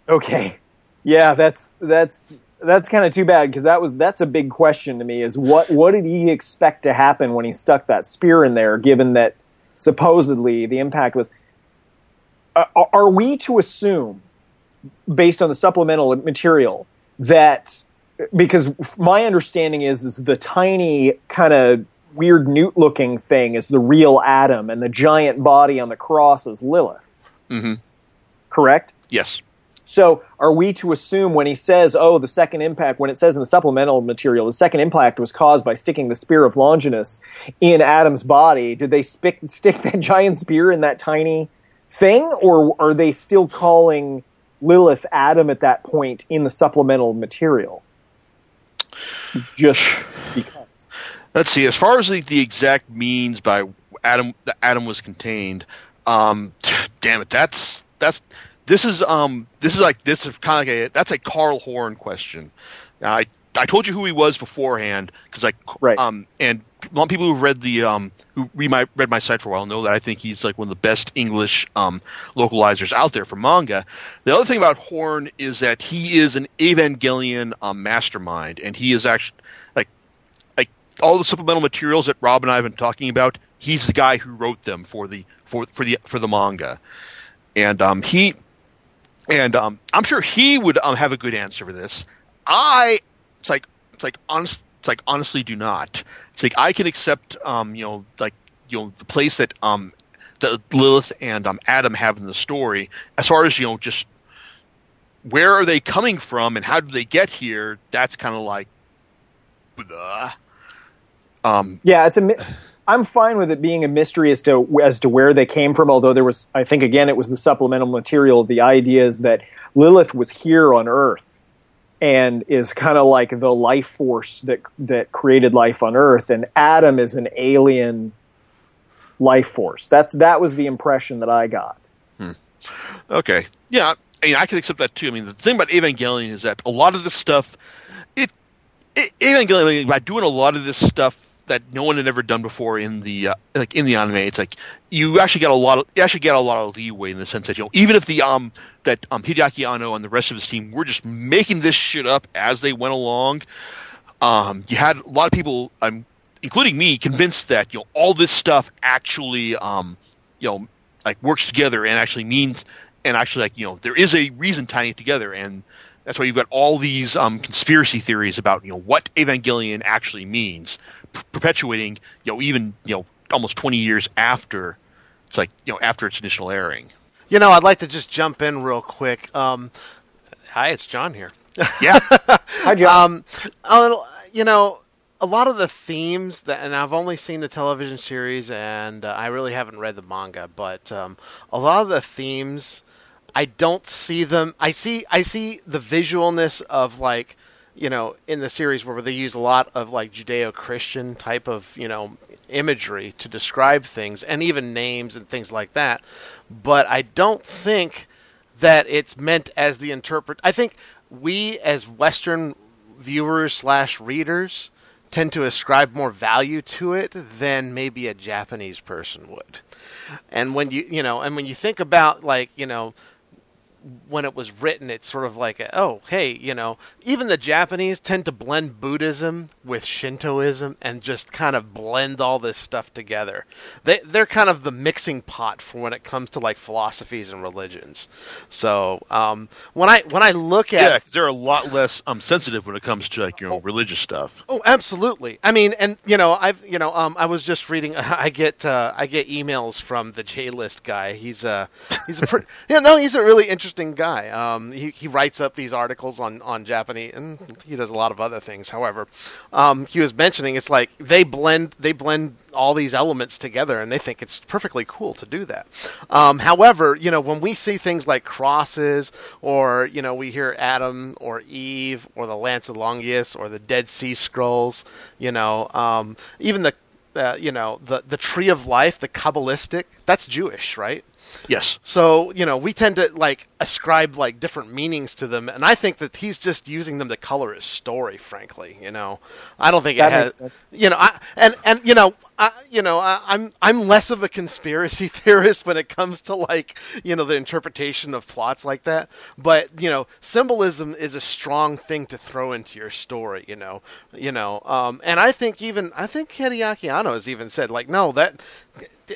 Okay. Yeah, that's that's that's kind of too bad because that was that's a big question to me. Is what what did he expect to happen when he stuck that spear in there? Given that supposedly the impact was, uh, are we to assume, based on the supplemental material, that because my understanding is is the tiny kind of weird newt looking thing is the real Adam and the giant body on the cross is Lilith. hmm Correct. Yes. So, are we to assume when he says, "Oh, the second impact," when it says in the supplemental material, the second impact was caused by sticking the spear of Longinus in Adam's body? Did they spick, <laughs> stick that giant spear in that tiny thing, or are they still calling Lilith Adam at that point in the supplemental material? Just because. Let's see. As far as the, the exact means by Adam, the Adam was contained. Um, <sighs> damn it, that's that's this is um this is like this is kind of like a that's a Carl Horn question. Now, I I told you who he was beforehand because I Right. um and a lot of people who've read the um who read my read my site for a while know that I think he's like one of the best English um localizers out there for manga. The other thing about Horn is that he is an Evangelion um, mastermind, and he is actually like like all the supplemental materials that Rob and I have been talking about. He's the guy who wrote them for the for for the for the manga, and um, he and um, I'm sure he would um, have a good answer for this. I it's like it's like honest it's like honestly do not. It's like I can accept um, you know like you know the place that um that Lilith and um, Adam have in the story as far as you know just where are they coming from and how do they get here? That's kind of like blah. Um, Yeah, it's a. mi- I'm fine with it being a mystery as to as to where they came from. Although there was, I think again, it was the supplemental material. The idea is that Lilith was here on Earth and is kind of like the life force that that created life on Earth, and Adam is an alien life force. That's that was the impression that I got. Hmm. Okay. Yeah, I mean, I can accept that too. I mean, the thing about Evangelion is that a lot of this stuff, it, it Evangelion by doing a lot of this stuff that no one had ever done before in the uh, like in the anime, it's like you actually get a lot of you actually get a lot of leeway in the sense that you know even if the um that um Hideaki Anno and the rest of his team were just making this shit up as they went along, um you had a lot of people um including me convinced that you know all this stuff actually um you know like works together and actually means and actually like you know there is a reason tying it together. And that's why you've got all these um, conspiracy theories about you know what Evangelion actually means, p- perpetuating you know even you know almost twenty years after it's like you know after its initial airing. You know, I'd like to just jump in real quick. Um, hi, it's John here. Yeah, <laughs> Hi, John. Um, you know, a lot of the themes that, and I've only seen the television series, and uh, I really haven't read the manga, but um, a lot of the themes, I don't see them. I see, I see the visualness of like, you know, in the series where they use a lot of like Judeo-Christian type of, you know, imagery to describe things, and even names and things like that. But I don't think that it's meant as the interpret. I think we as Western viewers slash readers tend to ascribe more value to it than maybe a Japanese person would. And when you you know, and when you think about like you know, when it was written, it's sort of like, a, oh, hey, you know, even the Japanese tend to blend Buddhism with Shintoism and just kind of blend all this stuff together. They they're kind of the mixing pot for when it comes to like philosophies and religions. So um, when I when I look at Yeah, they're a lot less um, sensitive when it comes to like you know religious stuff. Oh, absolutely. I mean, and you know, I've you know, um, I was just reading. <laughs> I get uh, I get emails from the J List guy. He's a he's a pretty, <laughs> yeah, no, he's a really interesting guy. Um, he he writes up these articles on on Japanese, and he does a lot of other things. However, um, he was mentioning it's like they blend they blend all these elements together, and they think it's perfectly cool to do that. Um, however, you know, when we see things like crosses, or you know, we hear Adam or Eve or the Lance of Longius or the Dead Sea Scrolls, you know, um, even the uh, you know the the Tree of Life, the Kabbalistic, that's Jewish, right? Yes. So, you know, we tend to like ascribe like different meanings to them, and I think that he's just using them to color his story. Frankly, you know, I don't think That it has. sense. You know, I and and you know, I you know, I, I'm I'm less of a conspiracy <laughs> theorist when it comes to like you know the interpretation of plots like that. But you know, symbolism is a strong thing to throw into your story. You know, you know, um, and I think even I think Hideaki Anno has even said like, no, that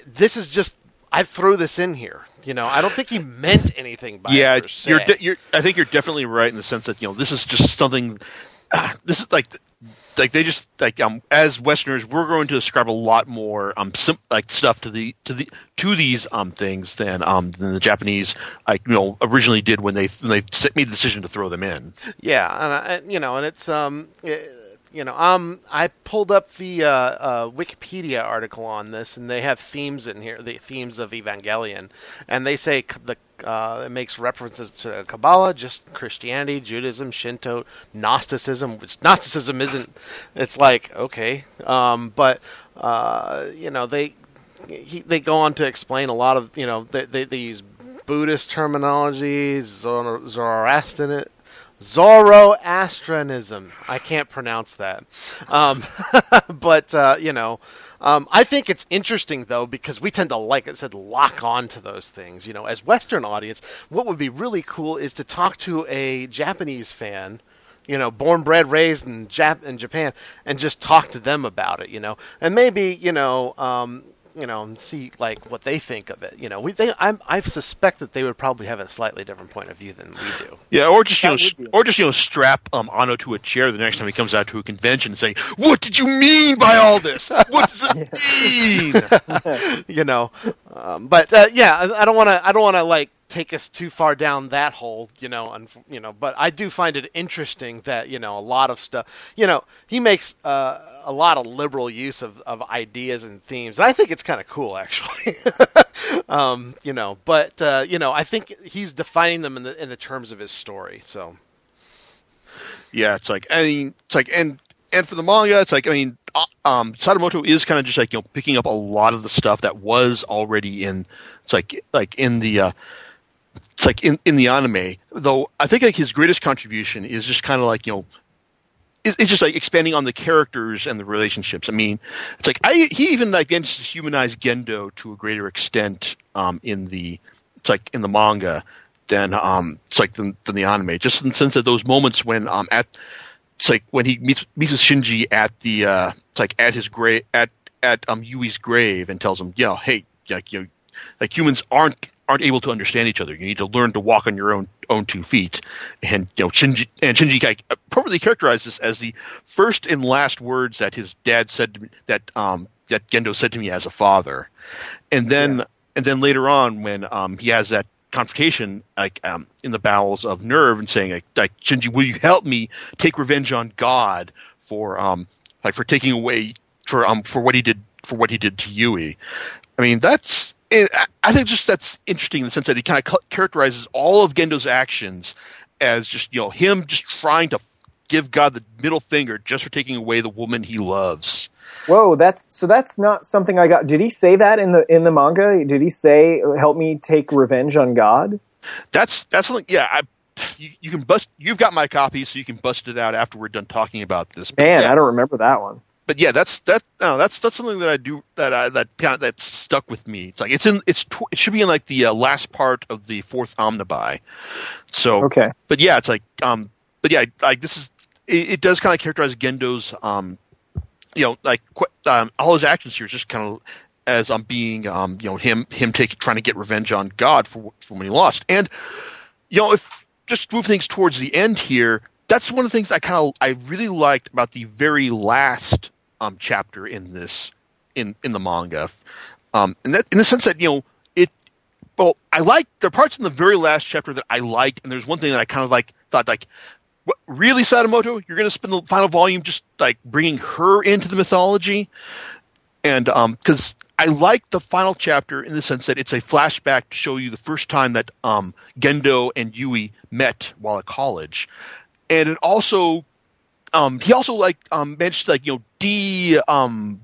this is just I threw this in here. You know, I don't think he meant anything by yeah, it. se. you're, you're. I think you're definitely right in the sense that you know this is just something. this is like, like they just like um as Westerners we're going to ascribe a lot more um sim- like stuff to the to the to these um things than um than the Japanese like you know originally did when they when they made the decision to throw them in. Yeah, and, I, you know, and it's um, eh, you know, um, I pulled up the uh, uh, Wikipedia article on this, and they have themes in here, the themes of Evangelion, and they say the uh, it makes references to Kabbalah, just Christianity, Judaism, Shinto, Gnosticism. Which Gnosticism isn't. It's like okay, um, but uh, you know they he, they go on to explain a lot of you know they they, they use Buddhist terminology, Zoro- Zoroastrian Zoroastrianism. I can't pronounce that, um, <laughs> but uh, you know, um, I think it's interesting though because we tend to, like I said, lock on to those things. You know, as Western audience, what would be really cool is to talk to a Japanese fan you know, born, bred, raised in Jap in Japan, and just talk to them about it, you know, and maybe you know, um, you know, and see like what they think of it. You know, we they I I suspect that they would probably have a slightly different point of view than we do. Yeah, or just you know, That s- or just you know, strap um Anno to a chair the next time he comes out to a convention and say, "What did you mean by all this? What does it <laughs> mean?" <laughs> you know, um, but uh, yeah, I, I don't want to I don't want to like take us too far down that hole, you know, and you know, but I do find it interesting that you know a lot of stuff, you know, he makes uh, a lot of liberal use of, of ideas and themes, and I think it's kind of cool actually, <laughs> um, you know, but uh, you know, I think he's defining them in the in the terms of his story, so Yeah, it's like I mean, it's like and and for the manga, it's like I mean, uh, um, Sadamoto is kind of just like you know picking up a lot of the stuff that was already in. It's like like in the. Uh, it's like in, in the anime, though I think like his greatest contribution is just kind of like you know, it's just like expanding on the characters and the relationships. I mean, it's like I he even like begins to humanize Gendo to a greater extent um, in the it's like in the manga than um it's like than, than the anime. Just in the sense that those moments when um at it's like when he meets meets with Shinji at the uh it's like at his grave at at um Yui's grave and tells him, know, hey, like you know, like humans aren't aren't able to understand each other. You need to learn to walk on your own own two feet. And you know, Shinji and Shinji like, appropriately characterized this as the first and last words that his dad said to me, that um that Gendo said to me as a father. And then and then later on when um he has that confrontation like um in the bowels of NERV and saying like, like Shinji, will you help me take revenge on God for um like for taking away for um for what he did for what he did to Yui. I mean, that's it, I- think just that's interesting in the sense that he kind of characterizes all of Gendo's actions as just you know him just trying to f- give God the middle finger just for taking away the woman he loves. Whoa, that's so that's not something I got. Did he say that in the in the manga? Did he say help me take revenge on God? That's that's something. Yeah, I, you, you can bust. You've got my copy, so you can bust it out after we're done talking about this. But Man, yeah, I don't remember that one. But yeah, that's that. No, that's that's something that I do that I that kind of that stuck with me. It's like it's in it's tw- it should be in like the uh, last part of the fourth omnibuy. So Okay. but yeah, it's like um, but yeah, like this is it, it does kind of characterize Gendo's um, you know, like qu- um, all his actions here is just kind of as I'm um being um, you know, him him taking trying to get revenge on God for for when he lost, and you know, if just move things towards the end here, that's one of the things I kind of I really liked about the very last um chapter in this in in the manga, um, in that in the sense that you know it. Well, I like there are parts in the very last chapter that I liked, and there's one thing that I kind of like thought like. What, really, Sadamoto? You're going to spend the final volume just like bringing her into the mythology, and um, because I like the final chapter in the sense that it's a flashback to show you the first time that um Gendo and Yui met while at college, and it also um he also like um to like you know de um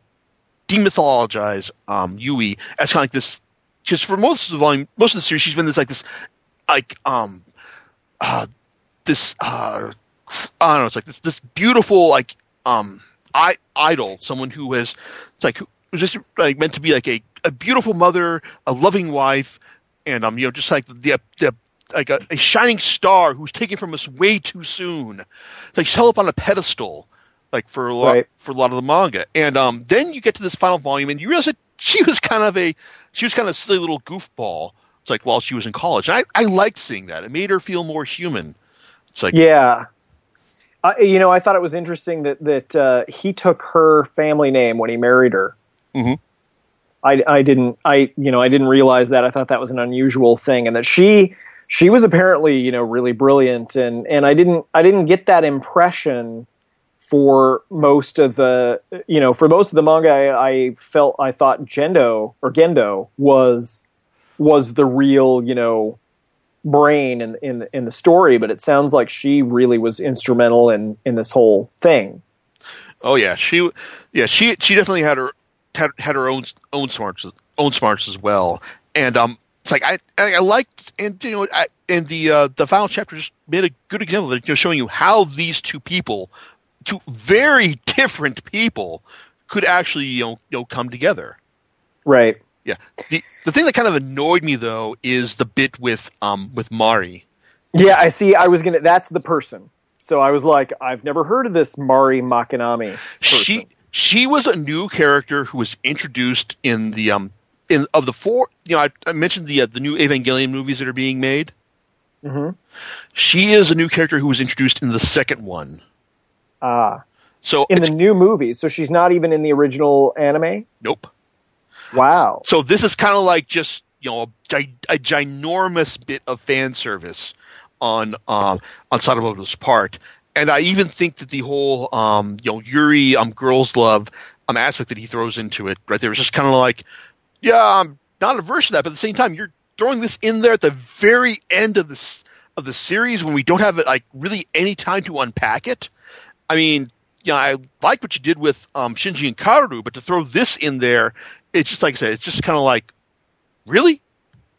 demythologize um Yui as kind of like this because for most of the volume most of the series she's been this like this like um uh this uh I don't know it's like this this beautiful like um I idol someone who has like who was just like meant to be like a, a beautiful mother a loving wife and um you know just like the the like a, a shining star who's taken from us way too soon like she's held up on a pedestal like for a lot Right. for a lot of the manga and um then you get to this final volume and you realize that she was kind of a she was kind of a silly little goofball it's like while she was in college and I, I liked seeing that it made her feel more human it's like Yeah. Uh, you know, I thought it was interesting that that uh, he took her family name when he married her. Mhm. I, I didn't I you know I didn't realize that I thought that was an unusual thing and that she she was apparently you know really brilliant and and I didn't I didn't get that impression for most of the you know for most of the manga I, I felt I thought Gendo or Gendo was was the real you know brain in in in the story, but it sounds like she really was instrumental in in this whole thing. Oh yeah, she yeah she she definitely had her had, had her own own smarts own smarts as well, and um it's like I I, liked and you know I, and the uh, the final chapter just made a good example of you know showing you how these two people, two very different people, could actually you know you know come together. Right. Yeah. The the thing that kind of annoyed me though is the bit with um with Mari. Yeah, I see. I was gonna. That's the person. So I was like, I've never heard of this Mari Makinami. Person. She she was a new character who was introduced in the um in of the four you know I, I mentioned the uh, the new Evangelion movies that are being made. Mhm. She is a new character who was introduced in the second one. ah So in the new movies. So she's not even in the original anime. nope. Wow. So this is kind of like just you know a, a ginormous bit of fan service on um, on Sadamoto's part, and I even think that the whole um, you know Yuri um girls love um aspect that he throws into it right there is just kind of like yeah I'm not averse to that, but at the same time you're throwing this in there at the very end of this of the series when we don't have like really any time to unpack it. I mean, yeah, I like what you did with um, Shinji and Kaoru, but to throw this in there, it's just like I said, it's just kind of like, really,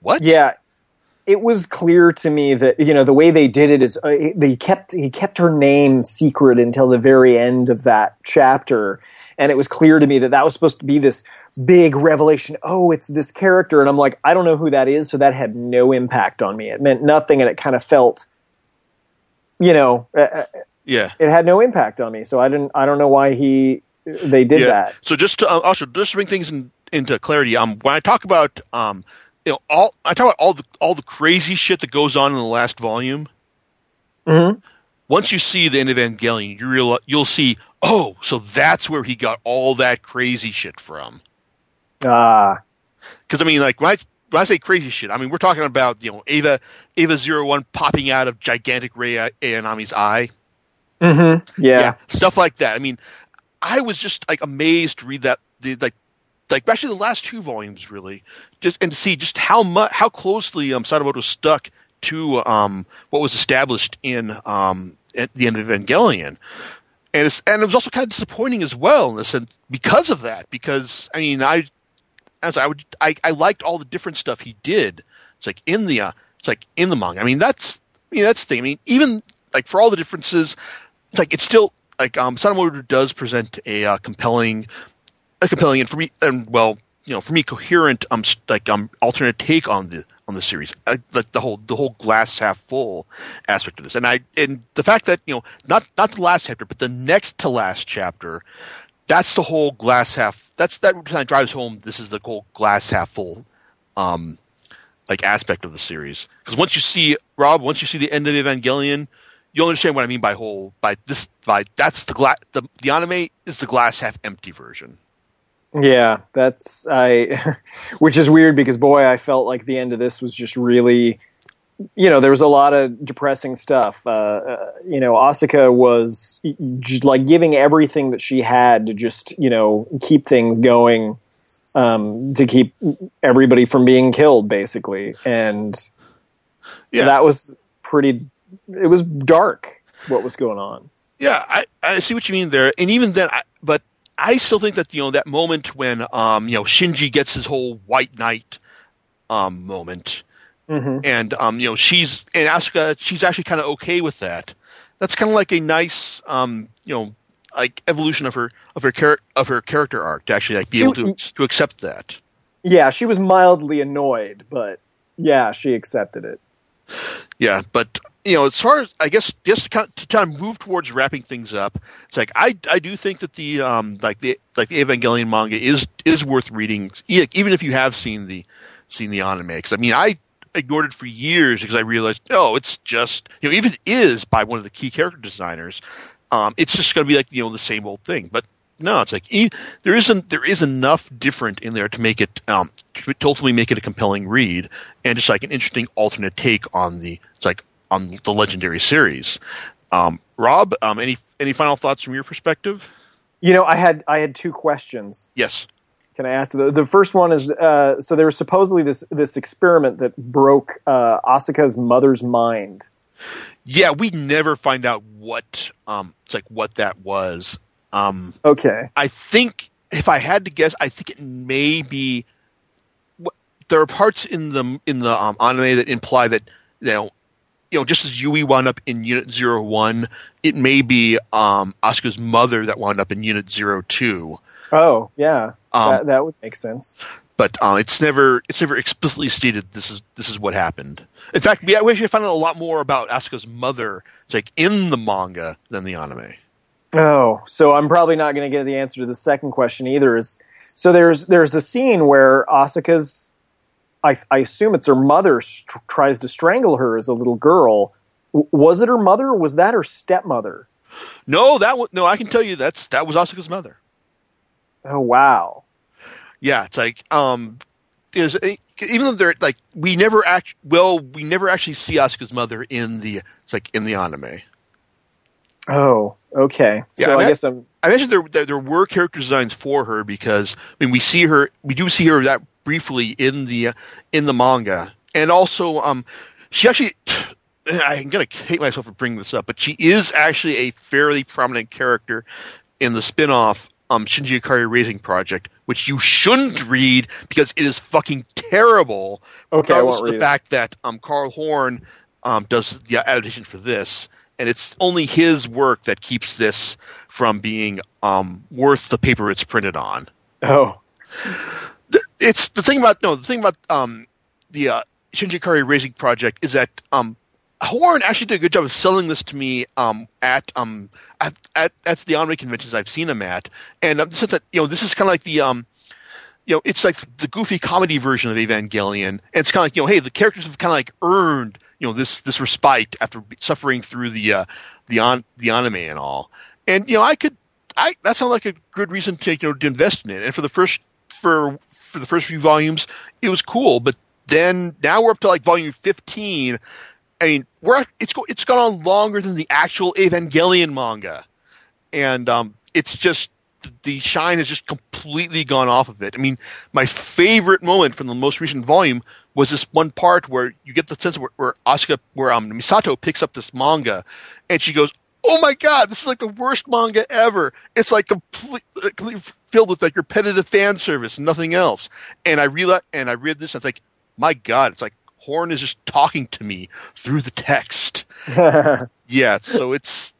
what? Yeah. It was clear to me that you know the way they did it is uh, they kept he kept her name secret until the very end of that chapter, and it was clear to me that that was supposed to be this big revelation. Oh, it's this character, and I'm like, I don't know who that is, so that had no impact on me. It meant nothing, and it kind of felt, you know, uh, uh, yeah, it had no impact on me. So I didn't. I don't know why he they did yeah. that. So just to uh, also just to bring things in, into clarity, um, when I talk about um, you know, all I talk about all the all the crazy shit that goes on in the last volume. Mhm. Once you see the end of Evangelion, you real you'll see. Oh, so that's where he got all that crazy shit from. Ah, Because I mean, like when I when I say crazy shit, I mean we're talking about you know Eva Eva Zero One popping out of gigantic Rei Ayanami's eye, mm-hmm. yeah. stuff like that. I mean, I was just like amazed to read that the like like actually the last two volumes really just and to see just how much how closely um Sadamoto stuck to um what was established in um at the end of Evangelion. And it's and it was also kind of disappointing as well in the sense because of that because I mean I as I would I, I liked all the different stuff he did. It's like in the uh, it's like in the manga. I mean that's I mean that's the thing. I mean even like for all the differences, it's like it's still like um, Sadamoto does present a uh, compelling, a compelling and for me and well, you know, for me coherent um like um alternate take on the on the series, like the whole the whole glass half full aspect of this, and I and the fact that you know not not the last chapter, but the next to last chapter, that's the whole glass half. That's that kind of drives home. This is the whole glass half full, um, like aspect of the series. Because once you see Rob, once you see the end of Evangelion, you'll understand what I mean by whole by this by that's the glass the the anime is the glass half empty version. Yeah, that's I, <laughs> which is weird because boy, I felt like the end of this was just really, you know, there was a lot of depressing stuff. Uh, uh, you know, Asuka was just like giving everything that she had to just you know keep things going, um, to keep everybody from being killed, basically, and Yeah. that was pretty. It was dark what was going on. Yeah, I, I see what you mean there, and even then, I, but I still think that you know that moment when um you know Shinji gets his whole White Knight um moment, hmm and um you know she's and Asuka she's actually kind of okay with that. That's kind of like a nice um you know like evolution of her of her char- of her character arc to actually like be She- able to to accept that. Yeah, she was mildly annoyed, but yeah, she accepted it. Yeah, but you know, as far as I guess, just to kind of, to kind of move towards wrapping things up, it's like I I do think that the um like the like the Evangelion manga is is worth reading, even if you have seen the seen the anime. Because I mean, I ignored it for years because I realized no, it's just you know even is by one of the key character designers, um, it's just going to be like you know the same old thing. But no, it's like e- there isn't there is enough different in there to make it um to ultimately make it a compelling read and just like an interesting alternate take on the it's like on the legendary series. Um, Rob, um, any any final thoughts from your perspective? You know, I had I had two questions. Yes. Can I ask? The, the first one is uh, so there was supposedly this this experiment that broke uh, Asuka's mother's mind. Yeah, we never find out what um it's like what that was. Um, Okay. I think if I had to guess, I think it may be. There are parts in the in the um, anime that imply that you know, you know, just as Yui wound up in Unit Zero One, it may be um, Asuka's mother that wound up in Unit Zero Two. Oh, yeah. Um, that, that would make sense. but um, it's never it's never explicitly stated this is this is what happened. In fact, we, actually found out a lot more about Asuka's mother, like in the manga than the anime. Oh, so I'm probably not going to get the answer to the second question either. Is so there's there's a scene where Asuka's, I, I assume it's her mother tries to strangle her as a little girl. W- was it her mother or was that her stepmother? No, that was, no, I can tell you that's that was Asuka's mother. Oh wow. Yeah, it's like um, is even though they're like we never act well, we never actually see Asuka's mother in the it's like in the anime. Oh, okay. Yeah, so I that- guess I'm I mentioned there, there there were character designs for her because I mean we see her we do see her that briefly in the in the manga and also um she actually <sighs> I'm gonna hate myself for bringing this up but she is actually a fairly prominent character in the spin-off um Shinji Ikari Raising Project which you shouldn't read because it is fucking terrible okay. I regardless won't of read the it. fact that um, Carl Horn um, does the adaptation for this, and it's only his work that keeps this from being um, worth the paper it's printed on. Oh, The- It's the thing about no, the thing about um, the uh, Shinji Raising Project is that um, Horn actually did a good job of selling this to me um, at um at, at at the anime conventions I've seen him at, and um, since that you know this is kind of like the um you know it's like the goofy comedy version of Evangelion, and it's kind of like you know hey the characters have kind of like earned you know this this respite after suffering through the uh, the on the anime and all, and you know I could I that sounds like a good reason to you know to invest in it, and for the first for for the first few volumes it was cool, but then now we're up to like volume fifteen. I mean, we're it's go, it's gone on longer than the actual Evangelion manga, and um, it's just the shine has just completely gone off of it. I mean, my favorite moment from the most recent volume was this one part where you get the sense where, where Asuka, where um, Misato picks up this manga, and she goes, "Oh my god, this is like the worst manga ever. It's like complete, completely filled with like repetitive fan service and nothing else." And I realized, and I read this, and I was like, "My god, it's like." Horn is just talking to me through the text. <laughs> Yeah, so it's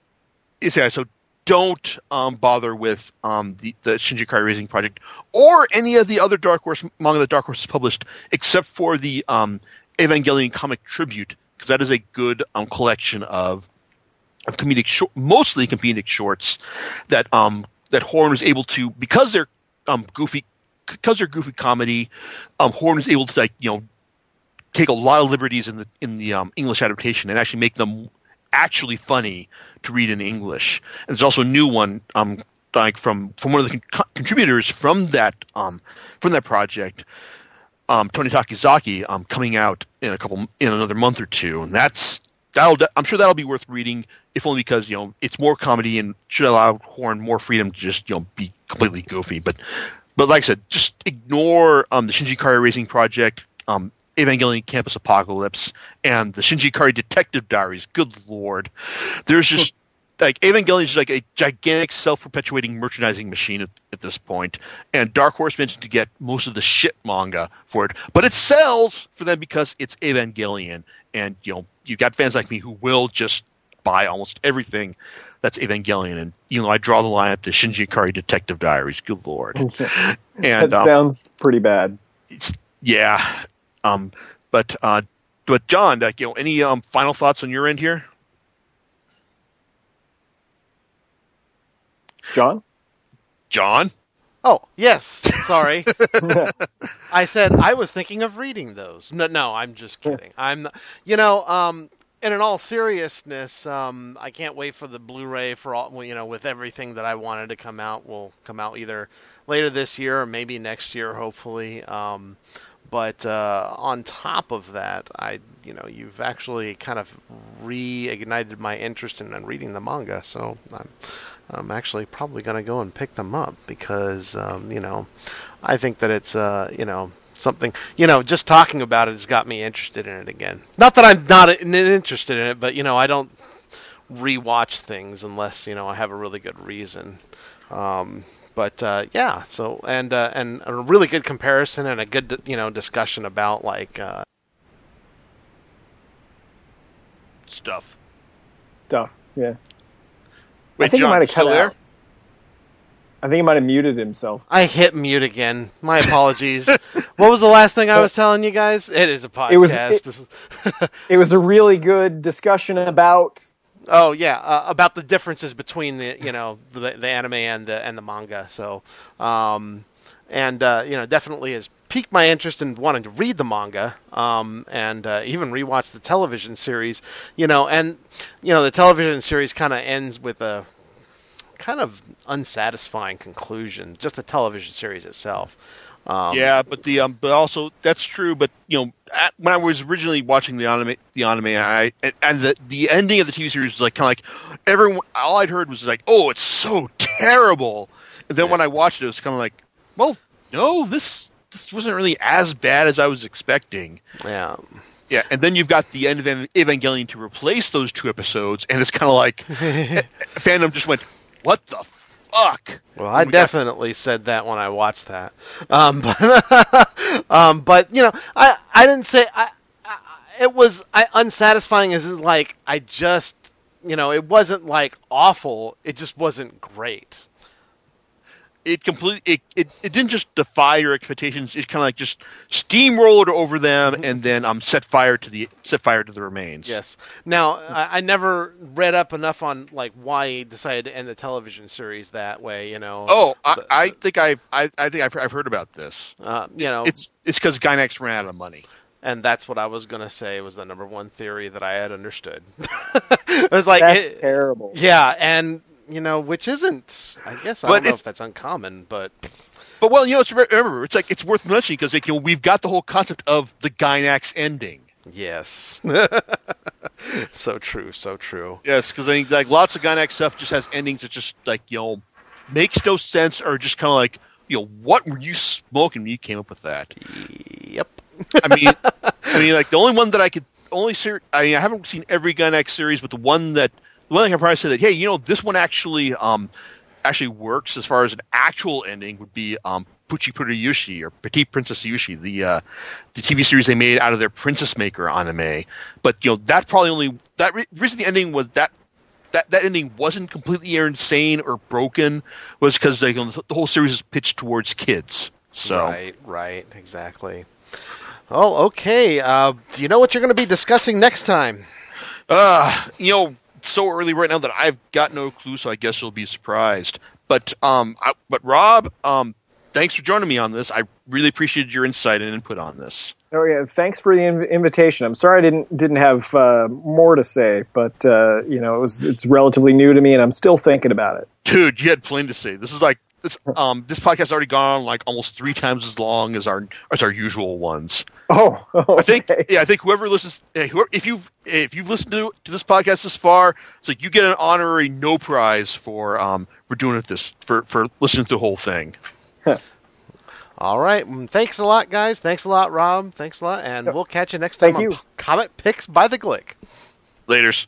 it's yeah. So don't um, bother with um, the, the Shinji Project or any of the other Dark Horse manga that Dark Horse has published, except for the um, Evangelion Comic Tribute, because that is a good um, collection of of comedic, mostly comedic shorts that um, that Horn was able to because they're um, goofy because they're goofy comedy. Horn was able to like you know take a lot of liberties in the in the English adaptation and actually make them actually funny to read in English. And there's also a new one, um, like from from one of the con- contributors from that um, from that project, um, Tony Takezaki, um, coming out in a couple in another month or two, and that's that'll I'm sure that'll be worth reading, if only because you know it's more comedy and should allow Horn more freedom to just you know be completely goofy. But but like I said, just ignore um, the Shinji Ikari Raising Project. Um, Evangelion Campus Apocalypse and the Shinji Ikari Detective Diaries. Good lord, there's just <laughs> like Evangelion is like a gigantic self-perpetuating merchandising machine at, at, this point, and Dark Horse mentioned to get most of the shit manga for it, but it sells for them because it's Evangelion, and you know you got fans like me who will just buy almost everything that's Evangelion, and you know I draw the line at the Shinji Ikari Detective Diaries. Good lord, <laughs> and that um, sounds pretty bad. yeah, um, but uh, but John, like, you know, any um, final thoughts on your end here? John. John. Oh yes, sorry. <laughs> <laughs> I said I was thinking of reading those. No, no, I'm just kidding. I'm, you know, um, and in all seriousness, um, I can't wait for the Blu-ray for all you know with everything that I wanted to come out will come out either later this year or maybe next year, hopefully. Um, but uh, on top of that, I you know you've actually kind of reignited my interest in, in reading the manga. So I'm I'm actually probably going to go and pick them up because um, you know I think that it's uh, you know something you know just talking about it has got me interested in it again. Not that I'm not interested in it, but you know I don't rewatch things unless you know I have a really good reason. Um, but uh, yeah, so and uh, and a really good comparison and a good you know discussion about like uh, stuff. Stuff, yeah. Wait, I think John, he might have still cut there? out. I think he might have muted himself. I hit mute again. My apologies. <laughs> what was the last thing I was telling you guys? It is a podcast. It was- This it- is- <laughs> It was a really good discussion about Oh yeah, uh, about the differences between the you know the, the anime and the and the manga. So, um, and uh, you know definitely has piqued my interest in wanting to read the manga, um, and uh, even rewatch the television series. You know, and you know the television series kind of ends with a kind of unsatisfying conclusion. Just the television series itself. Um, yeah, but the um, but also that's true. But you know, at, when I was originally watching the anime, the anime, I and, and the the ending of the TV series was like kind of like everyone. All I'd heard was like, "Oh, it's so terrible." And then when I watched it, it was kind of like, "Well, no, this this wasn't really as bad as I was expecting." yeah. Yeah, and then you've got the end of Evangelion to replace those two episodes, and it's kind of like <laughs> fandom just went, "What the fuck?" Well, I we got- definitely said that when I watched that. Um, <laughs> but, um, but you know, I I didn't say I. I it was I, unsatisfying. As is like I just you know it wasn't like awful. It just wasn't great. It completely it, it, it didn't just defy your expectations it kind of like just steamrolled over them and then um set fire to the set fire to the remains Yes. Now I, I never read up enough on like why he decided to end the television series that way. You know. oh i, The- I think i've I, I think I've, I've heard about this Uh, you know. it's it's because Gainax ran out of money and that's what I was gonna say was the number one theory that I had understood. <laughs> it was like that's it- terrible. Yeah, and you know, which isn't, I guess, I But don't know if that's uncommon, but but well you know it's remember it's like it's worth mentioning because like you know we've got the whole concept of the Gainax ending yes, <laughs> so true, so true. yes because i think like lots of Gainax stuff just has endings that just like you know makes no sense or just kind of like you know what were you smoking when you came up with that Yep. I mean, I mean, like the only one that I could only ser- I mean, I haven't seen every Gun series, but the one that the one I can probably say that hey, you know, this one actually um actually works as far as an actual ending would be um Puchi Yucie or Petite Princess Yucie, the uh, the TV series they made out of their Princess Maker anime. But you know, that probably only that re- reason the ending was that that that ending wasn't completely insane or broken was because you know, the whole series is pitched towards kids. So Right, right, exactly. Oh, okay. Uh, do you know what you're going to be discussing next time? Uh, you know, so early right now that I've got no clue, so I guess you'll be surprised. But um, I, but Rob, um, thanks for joining me on this. I really appreciated your insight and input on this. Oh yeah, thanks for the inv- invitation. I'm sorry I didn't didn't have uh, more to say, but uh, you know it was it's relatively new to me, and I'm still thinking about it. Dude, you had plenty to say. This is like this um this podcast has already gone like almost three times as long as our as our usual ones. Oh, <laughs> okay. I think yeah, I think whoever listens, whoever, if you've if you've listened to, to this podcast this far, it's like you get an honorary no prize for um for doing it this for for listening to the whole thing. All right. mm, Thanks a lot, guys. Thanks a lot, Rob. Thanks a lot, and we'll catch you next time Thank on you. Comic Picks by the Glick. Later's.